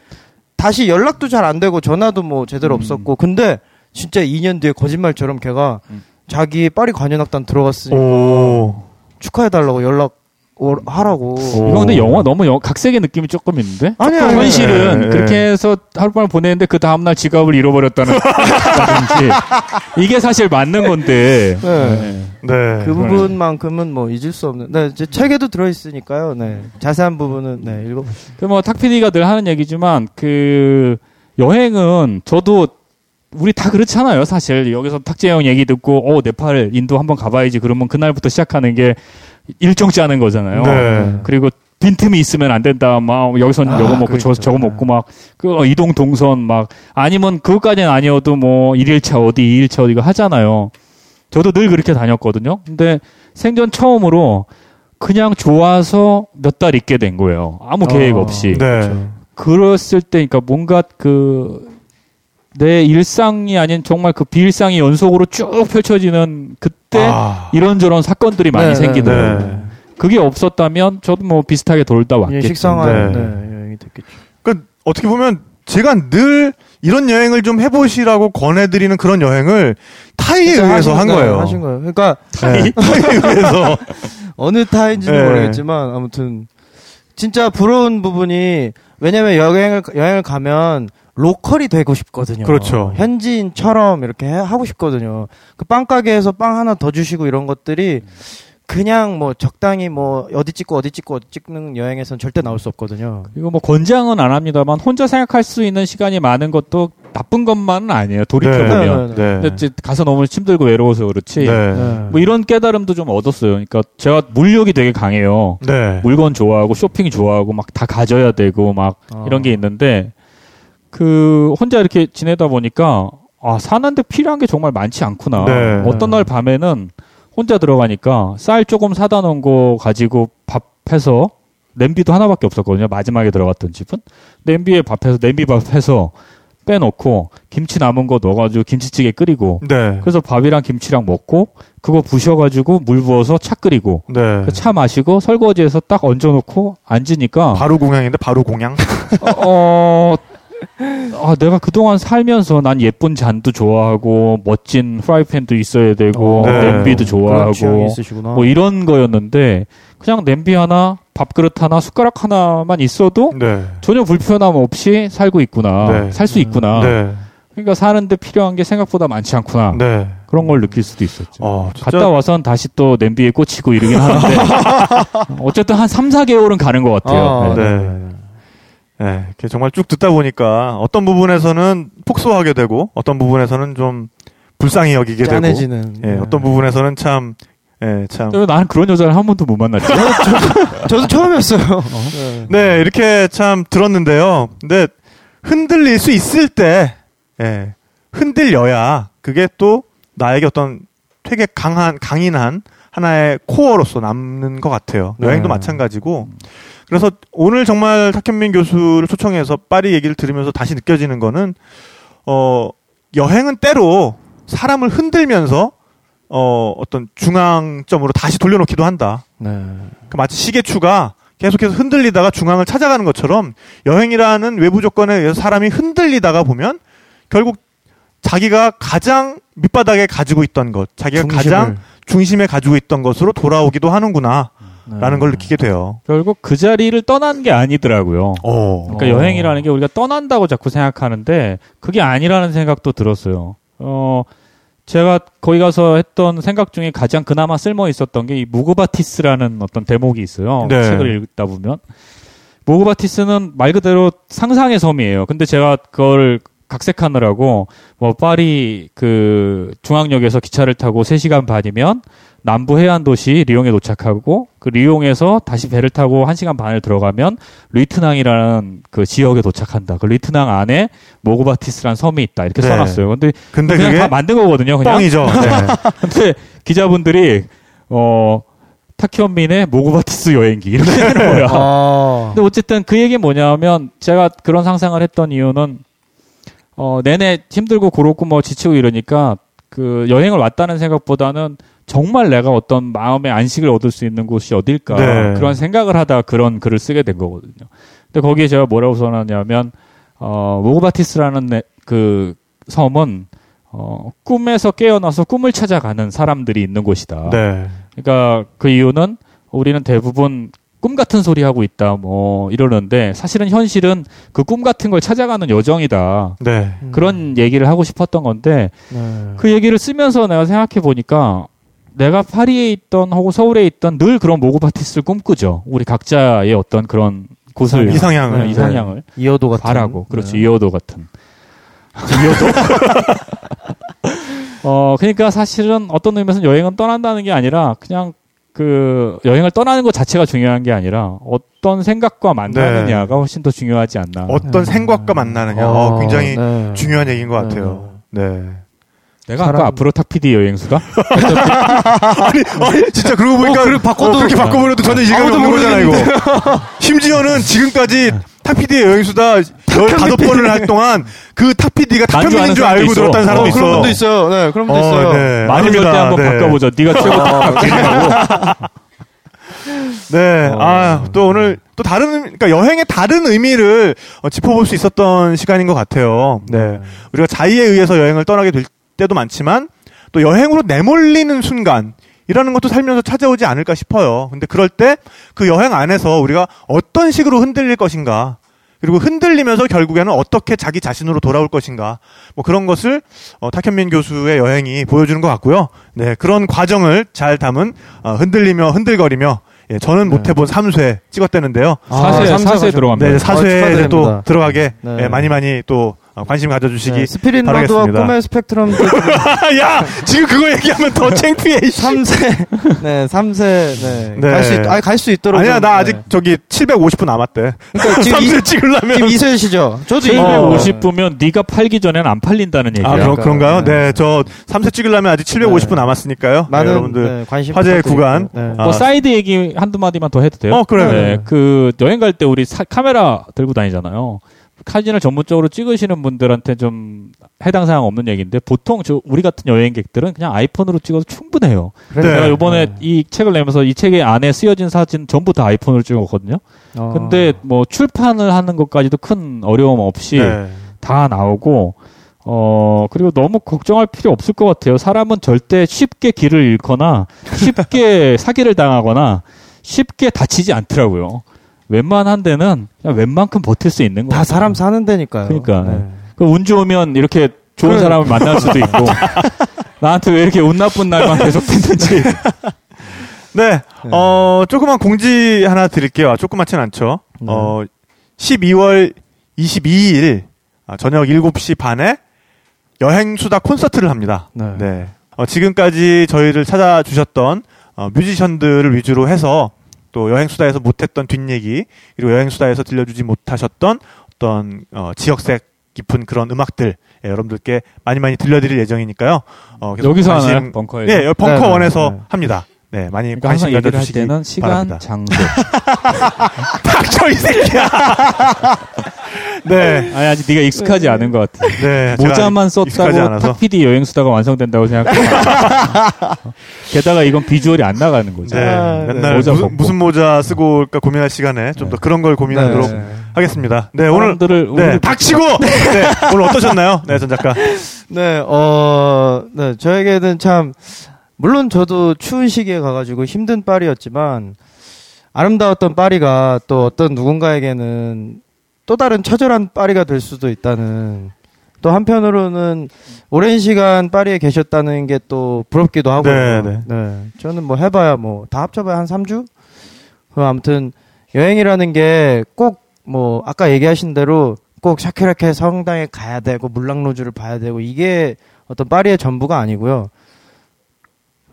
다시 연락도 잘 안 되고 전화도 뭐 제대로 음. 없었고 근데 진짜 2년 뒤에 거짓말처럼 걔가 음. 자기 파리 관현악단 들어갔으니 오. 축하해 달라고 연락 오- 하라고. 이거 근데 영화 너무 영, 각색의 느낌이 조금 있는데? 아니, 아니, 현실은 네, 그렇게 네. 해서 하룻밤을 보냈는데 그 다음날 지갑을 잃어버렸다는 라든지 이게 사실 맞는 건데 네. 네. 네. 그 부분만큼은 뭐 잊을 수 없는. 네, 제 책에도 들어 있으니까요. 네. 자세한 부분은 네, 읽어 보시죠. 그 뭐 탁피디가 늘 하는 얘기지만 그 여행은 저도 우리 다 그렇잖아요 사실. 여기서 탁재영 얘기 듣고 어 네팔 인도 한번 가봐야지 그러면 그날부터 시작하는 게 일정 짜는 거잖아요. 네. 그리고 빈틈이 있으면 안 된다. 막 여기서 아, 이거 먹고. 저 저거 먹고 막 그 이동 동선 막 아니면 그것까지는 아니어도 뭐 일일차 어디 이일차 어디가 하잖아요. 저도 늘 그렇게 다녔거든요. 근데 생전 처음으로 그냥 좋아서 몇 달 있게 된 거예요. 아무 계획 어, 없이. 네. 그랬을 때, 그러니까 뭔가 그, 내 일상이 아닌 정말 그 비일상이 연속으로 쭉 펼쳐지는 그때 아. 이런저런 사건들이 많이 네, 생기더라고요. 네. 그게 없었다면 저도 뭐 비슷하게 돌다 예, 왔겠죠. 식상한 네. 네, 여행이 됐겠죠. 그 어떻게 보면 제가 늘 이런 여행을 좀 해보시라고 권해드리는 그런 여행을 타이에 의해서 하신- 한 네, 거예요. 하신 거예요. 그러니까 네. 타이에 의해서. 어느 타인지는 네. 모르겠지만 아무튼 진짜 부러운 부분이 왜냐면 여행을 여행을 가면 로컬이 되고 싶거든요. 그렇죠. 현지인처럼 이렇게 해- 하고 싶거든요. 그 빵 가게에서 빵 하나 더 주시고 이런 것들이 그냥 뭐 적당히 뭐 어디 찍고 어디 찍고 어디 찍는 여행에선 절대 나올 수 없거든요. 이거 뭐 권장은 안 합니다만 혼자 생각할 수 있는 시간이 많은 것도 나쁜 것만은 아니에요. 돌이켜 보면. 네, 네. 이제 가서 너무 힘들고 외로워서 그렇지. 네. 뭐 이런 깨달음도 좀 얻었어요. 그러니까 제가 물욕이 되게 강해요. 네. 물건 좋아하고 쇼핑 좋아하고 막 다 가져야 되고 막 어. 이런 게 있는데 그 혼자 이렇게 지내다 보니까 아 사는데 필요한 게 정말 많지 않구나. 네. 어떤 날 밤에는 혼자 들어가니까 쌀 조금 사다 놓은 거 가지고 밥 해서 냄비도 하나밖에 없었거든요. 마지막에 들어갔던 집은 냄비에 밥해서 냄비 밥해서 빼놓고 김치 남은 거 넣어가지고 김치찌개 끓이고 네. 그래서 밥이랑 김치랑 먹고 그거 부셔가지고 물 부어서 차 끓이고 네. 그차 마시고 설거지해서 딱 얹어놓고 앉으니까 바로 공양인데 바로 공양. 어, 아, 내가 그동안 살면서 난 예쁜 잔도 좋아하고 멋진 프라이팬도 있어야 되고 어, 네. 냄비도 좋아하고. 뭐 이런 거였는데 그냥 냄비 하나, 밥그릇 하나, 숟가락 하나만 있어도 네. 전혀 불편함 없이 살고 있구나. 네. 살수 있구나. 네. 그러니까 사는데 필요한 게 생각보다 많지 않구나. 네. 그런 걸 느낄 수도 있었죠. 어, 갔다 와선 다시 또 냄비에 꽂히고 이러긴 하는데 어쨌든 한 3, 4개월은 가는 것 같아요. 아, 네. 네. 네, 이렇게 정말 쭉 듣다 보니까 어떤 부분에서는 폭소하게 되고 어떤 부분에서는 좀 불쌍히 여기게 되고 짠해지는. 예, 네. 어떤 부분에서는 참 예, 참 근데 나는 그런 여자를 한 번도 못 만났죠. 저도 처음이었어요. 네. 네, 이렇게 참 들었는데요. 근데 흔들릴 수 있을 때 예, 흔들려야 그게 또 나에게 어떤 되게 강한 강인한 하나의 코어로서 남는 것 같아요. 네. 여행도 마찬가지고. 그래서 오늘 정말 탁현민 교수를 초청해서 파리 얘기를 들으면서 다시 느껴지는 거는 어 여행은 때로 사람을 흔들면서 어 어떤 중앙점으로 다시 돌려놓기도 한다. 네. 그 마치 시계추가 계속해서 흔들리다가 중앙을 찾아가는 것처럼 여행이라는 외부 조건에 의해서 사람이 흔들리다가 보면 결국 자기가 가장 밑바닥에 가지고 있던 것, 자기가 중심을. 가장 중심에 가지고 있던 것으로 돌아오기도 하는구나 라는 네. 걸 느끼게 돼요. 결국 그 자리를 떠난 게 아니더라고요. 어. 그러니까 어. 여행이라는 게 우리가 떠난다고 자꾸 생각하는데 그게 아니라는 생각도 들었어요. 어, 제가 거기 가서 했던 생각 중에 가장 그나마 쓸모 있었던 게 이 무그바티스라는 어떤 대목이 있어요. 네. 책을 읽다 보면 무그바티스는 말 그대로 상상의 섬이에요. 근데 제가 그걸 각색하느라고 뭐 파리 그 중앙역에서 기차를 타고 3시간 반이면 남부 해안 도시 리옹에 도착하고 그 리옹에서 다시 배를 타고 1시간 반을 들어가면 리트낭이라는 그 지역에 도착한다. 그 리트낭 안에 모고바티스라는 섬이 있다. 이렇게 네. 써놨어요. 근데 근데 그냥 다 만든 거거든요. 그냥. 뻥이죠. 네. 근데 기자분들이 어 타키언민의 모고바티스 여행기 이렇게 하는 거야. 아. 근데 어쨌든 그 얘기 뭐냐면 제가 그런 상상을 했던 이유는 어 내내 힘들고 고롭고 뭐 지치고 이러니까 그 여행을 왔다는 생각보다는 정말 내가 어떤 마음의 안식을 얻을 수 있는 곳이 어딜까 네. 그런 생각을 하다 그런 글을 쓰게 된 거거든요. 근데 거기에 제가 뭐라고 써놨냐면 어 모고바티스라는 네- 그 섬은 어 꿈에서 깨어나서 꿈을 찾아가는 사람들이 있는 곳이다. 네. 그러니까 그 이유는 우리는 대부분 꿈 같은 소리 하고 있다 뭐 이러는데 사실은 현실은 그 꿈 같은 걸 찾아가는 여정이다. 네. 그런 얘기를 하고 싶었던 건데 네. 그 얘기를 쓰면서 내가 생각해 보니까 내가 파리에 있던 혹은 서울에 있던 늘 그런 모고바티스를 꿈꾸죠. 우리 각자의 어떤 그런 곳을 이상향을. 네, 이상향을 이어도 같은. 바라고 그렇죠 네. 이어도 같은 이어도 어 그러니까 사실은 어떤 의미에서는 여행은 떠난다는 게 아니라 그냥 그 여행을 떠나는 것 자체가 중요한 게 아니라 어떤 생각과 만나느냐가 훨씬 더 중요하지 않나 어떤 네. 생각과 만나느냐. 어, 굉장히 네. 중요한 얘기인 것 같아요. 네. 내가 사람- 아까 앞으로 탁 PD 여행수다 아니, 아니, 진짜 그러고 보니까. 어, 그래, 바꿔도- 어, 그렇게 바꿔버려도 전혀 이해가 없는 거잖아, 이거. 심지어는 지금까지 탁피디의 여행수다 15번을 할 동안 그 탁현민인 아는 줄 알고 있어. 들었다는 사람도 어, 있어. 그런 분도 있어요. 네, 그런 분도 어, 있어요. 네. 많이 볼때 아닙니다. 한번 네. 바꿔보자 네가 최고 탁 PD라고 네. 어. 아, 또 오늘 또 다른, 그러니까 여행의 다른 의미를 어, 짚어볼 수 있었던 시간인 것 같아요. 네. 우리가 자의에 의해서 여행을 떠나게 될 때도 많지만 또 여행으로 내몰리는 순간, 이라는 것도 살면서 찾아오지 않을까 싶어요. 근데 그럴 때 그 여행 안에서 우리가 어떤 식으로 흔들릴 것인가. 그리고 흔들리면서 결국에는 어떻게 자기 자신으로 돌아올 것인가 뭐 그런 것을 어, 탁현민 교수의 여행이 보여주는 것 같고요. 네 그런 과정을 잘 담은 어, 흔들리며 흔들거리며 예, 저는 못 해본 3쇄 찍었다는데요. 삼세 사세 가셨- 들어갑니다. 네, 사쇄에 축하드립니다. 또 들어가게 네. 예, 많이 많이 또 어, 관심 가져주시기 네, 스피릿마드와 바라겠습니다. 꿈의 스펙트럼 야 지금 그거 얘기하면 더 창피해. 씨. 3세 네 3쇄 네. 네. 갈수 있, 아니 갈수 있도록 아니야 좀, 나 네. 아직 저기 750부 남았대. 그러니까 지금 이, 3쇄 찍으려면 지금 2쇄시죠 저도 이- 750부면 네가 팔기 전에는 안 팔린다는 얘기야. 아, 그런, 그러니까요. 그런가요? 네. 네, 저 3쇄 찍으려면 아직 750부 네. 남았으니까요. 네, 많은 여러분들. 네, 관심 화제의. 구간. 네. 아. 뭐 사이드 얘기 한두 마디만 더 해도 돼요? 어, 그래요. 네, 그 여행 갈 때 우리 사- 카메라 들고 다니잖아요. 사진을 전문적으로 찍으시는 분들한테 좀 해당 사항 없는 얘기인데 보통 저 우리 같은 여행객들은 그냥 아이폰으로 찍어도 충분해요. 네. 제가 이번에 이 책을 내면서 이 책의 안에 쓰여진 사진 전부 다 아이폰으로 찍었거든요. 어. 근데 뭐 출판을 하는 것까지도 큰 어려움 없이 네. 다 나오고 어 그리고 너무 걱정할 필요 없을 것 같아요. 사람은 절대 쉽게 길을 잃거나 쉽게 사기를 당하거나 쉽게 다치지 않더라고요. 웬만한 데는 그냥 웬만큼 버틸 수 있는 다 거예요. 사람 사는 데니까요 그러니까. 네. 그운 좋으면 이렇게 좋은 그래. 사람을 만날 수도 있고 나한테 왜 이렇게 운 나쁜 날만 계속됐는지 네, 어, 조그만 공지 하나 드릴게요. 아, 조그맣진 않죠. 네. 어, 12월 22일 아, 저녁 7시 반에 여행수다 콘서트를 합니다. 네. 어, 지금까지 저희를 찾아주셨던 어, 뮤지션들을 위주로 해서 또 여행수다에서 못했던 뒷얘기 그리고 여행수다에서 들려주지 못하셨던 어떤 어, 지역색 깊은 그런 음악들 예, 여러분들께 많이 많이 들려드릴 예정이니까요. 어, 계속 여기서 관심- 하나요? 벙커에. 네, 여기 벙커 네, 네, 원에서 네. 합니다. 네, 많이 그러니까 관심 가져주시기 때는 시간, 바랍니다. 장소. 닥쳐 이 새끼야. 네, 아니 아직 네가 익숙하지 않은 것 같아. 네. 모자만 썼다고 않아서. 탁 PD 여행 수다가 완성된다고 생각해. 게다가 이건 비주얼이 안 나가는 거죠. 네, 아, 네. 맨날 모자 무슨. 무슨 모자 쓰고 올까 고민할 시간에 좀 더 그런 걸 고민하도록 네. 하겠습니다. 네, 오늘 네, 닥치고 네, 오늘 어떠셨나요? 네, 전 작가. 네, 어, 네, 저에게는 참, 물론 저도 추운 시기에 가가지고 힘든 파리였지만, 아름다웠던 파리가 또 어떤 누군가에게는 또 다른 처절한 파리가 될 수도 있다는, 또 한편으로는 오랜 시간 파리에 계셨다는 게 또 부럽기도 하고요. 네, 네. 저는 뭐 해봐야 뭐, 다 합쳐봐야 한 3주? 그 아무튼, 여행이라는 게 꼭 뭐, 아까 얘기하신 대로 꼭 샤키라케 성당에 가야 되고, 물랑루즈를 봐야 되고, 이게 어떤 파리의 전부가 아니고요.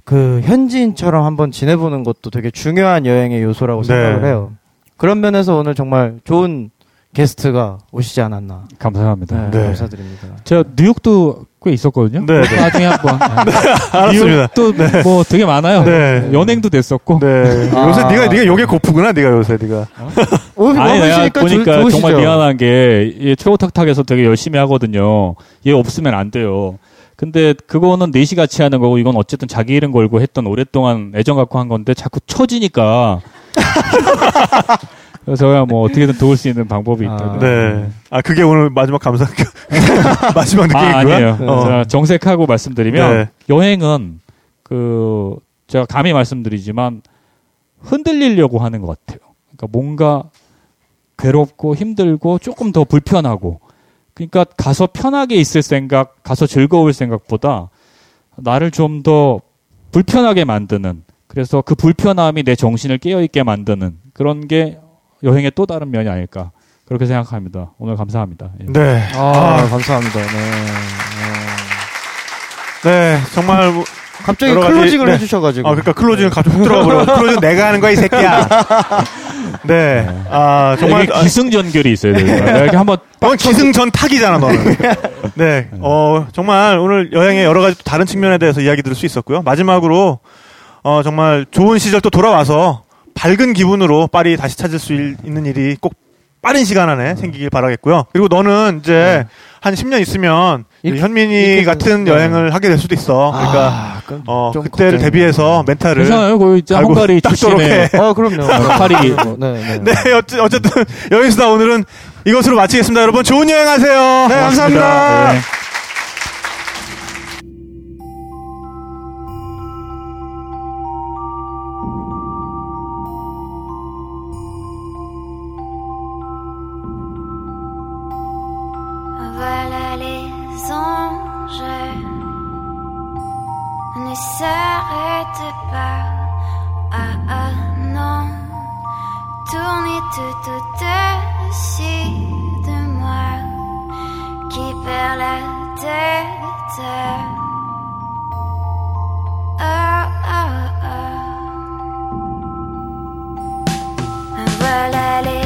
그, 현지인처럼 한번 지내보는 것도 되게 중요한 여행의 요소라고 네. 생각을 해요. 그런 면에서 오늘 정말 좋은 게스트가 오시지 않았나. 감사합니다. 네, 네. 감사드립니다. 제가 뉴욕도 꽤 있었거든요. 네, 네. 나중에 한번. 알았습니다. 뉴욕도 뭐 되게 많아요. 네. 연행도 됐었고. 네. 아. 요새 네가 네가 요게 고프구나. 네가 요새 네가. 오, 아니 내가 보니까 좋-? 정말 미안한 게 최고탁탁에서 되게 열심히 하거든요. 얘 없으면 안 돼요. 근데 그거는 넷이 같이 하는 거고 이건 어쨌든 자기 이름 걸고 했던 오랫동안 애정 갖고 한 건데 자꾸 처지니까 그래서 제가 뭐 어떻게든 도울 수 있는 방법이 아. 있다고. 네. 아 그게 오늘 마지막 감사 마지막 느낌인 아, 거야? 아니에요. 어. 정색하고 말씀드리면 네. 여행은 그 제가 감히 말씀드리지만 흔들리려고 하는 것 같아요. 그러니까 뭔가 괴롭고 힘들고 조금 더 불편하고 그러니까 가서 편하게 있을 생각, 가서 즐거울 생각보다 나를 좀 더 불편하게 만드는 그래서 그 불편함이 내 정신을 깨어 있게 만드는 그런 게 여행의 또 다른 면이 아닐까 그렇게 생각합니다. 오늘 감사합니다. 예. 네. 아, 감사합니다. 네. 네. 정말 뭐- 갑자기 closing을 네. 해주셔가지고. 아, 그러니까 closing 갑자기 훅 들어가 버려. closing 내가 하는 거야, 이 새끼야. 네. 아, 정말. 기승전결이 있어야 돼요. 내가 이렇게 한번 넌 기승전 탁이잖아, 너는. 네. 어, 정말 오늘 여행의 여러 가지 또 다른 측면에 대해서 이야기 들을 수 있었고요. 마지막으로, 어, 정말 좋은 시절 또 돌아와서 밝은 기분으로 파리 다시 찾을 수 일- 있는 일이 꼭 빠른 시간 안에 생기길 바라겠고요. 그리고 너는 이제 한 10년 있으면 이- 현민이 이렇게 같은 네. 여행을 하게 될 수도 있어. 그러니까, 아, 어, 좀 그때를 걱정이- 대비해서 멘탈을. 괜찮아요. 거기 헝가리 닦도록 출신의 해. 어, 그럼요. 파리. 네, 네. 네, 어찌- 어쨌든 여기서 오늘은 이것으로 마치겠습니다. 여러분 좋은 여행 하세요. 네, 감사합니다. s'arrête pas. Ah ah non, tournez tout au-dessus de moi qui perd la tête? Ah ah ah. Voilà les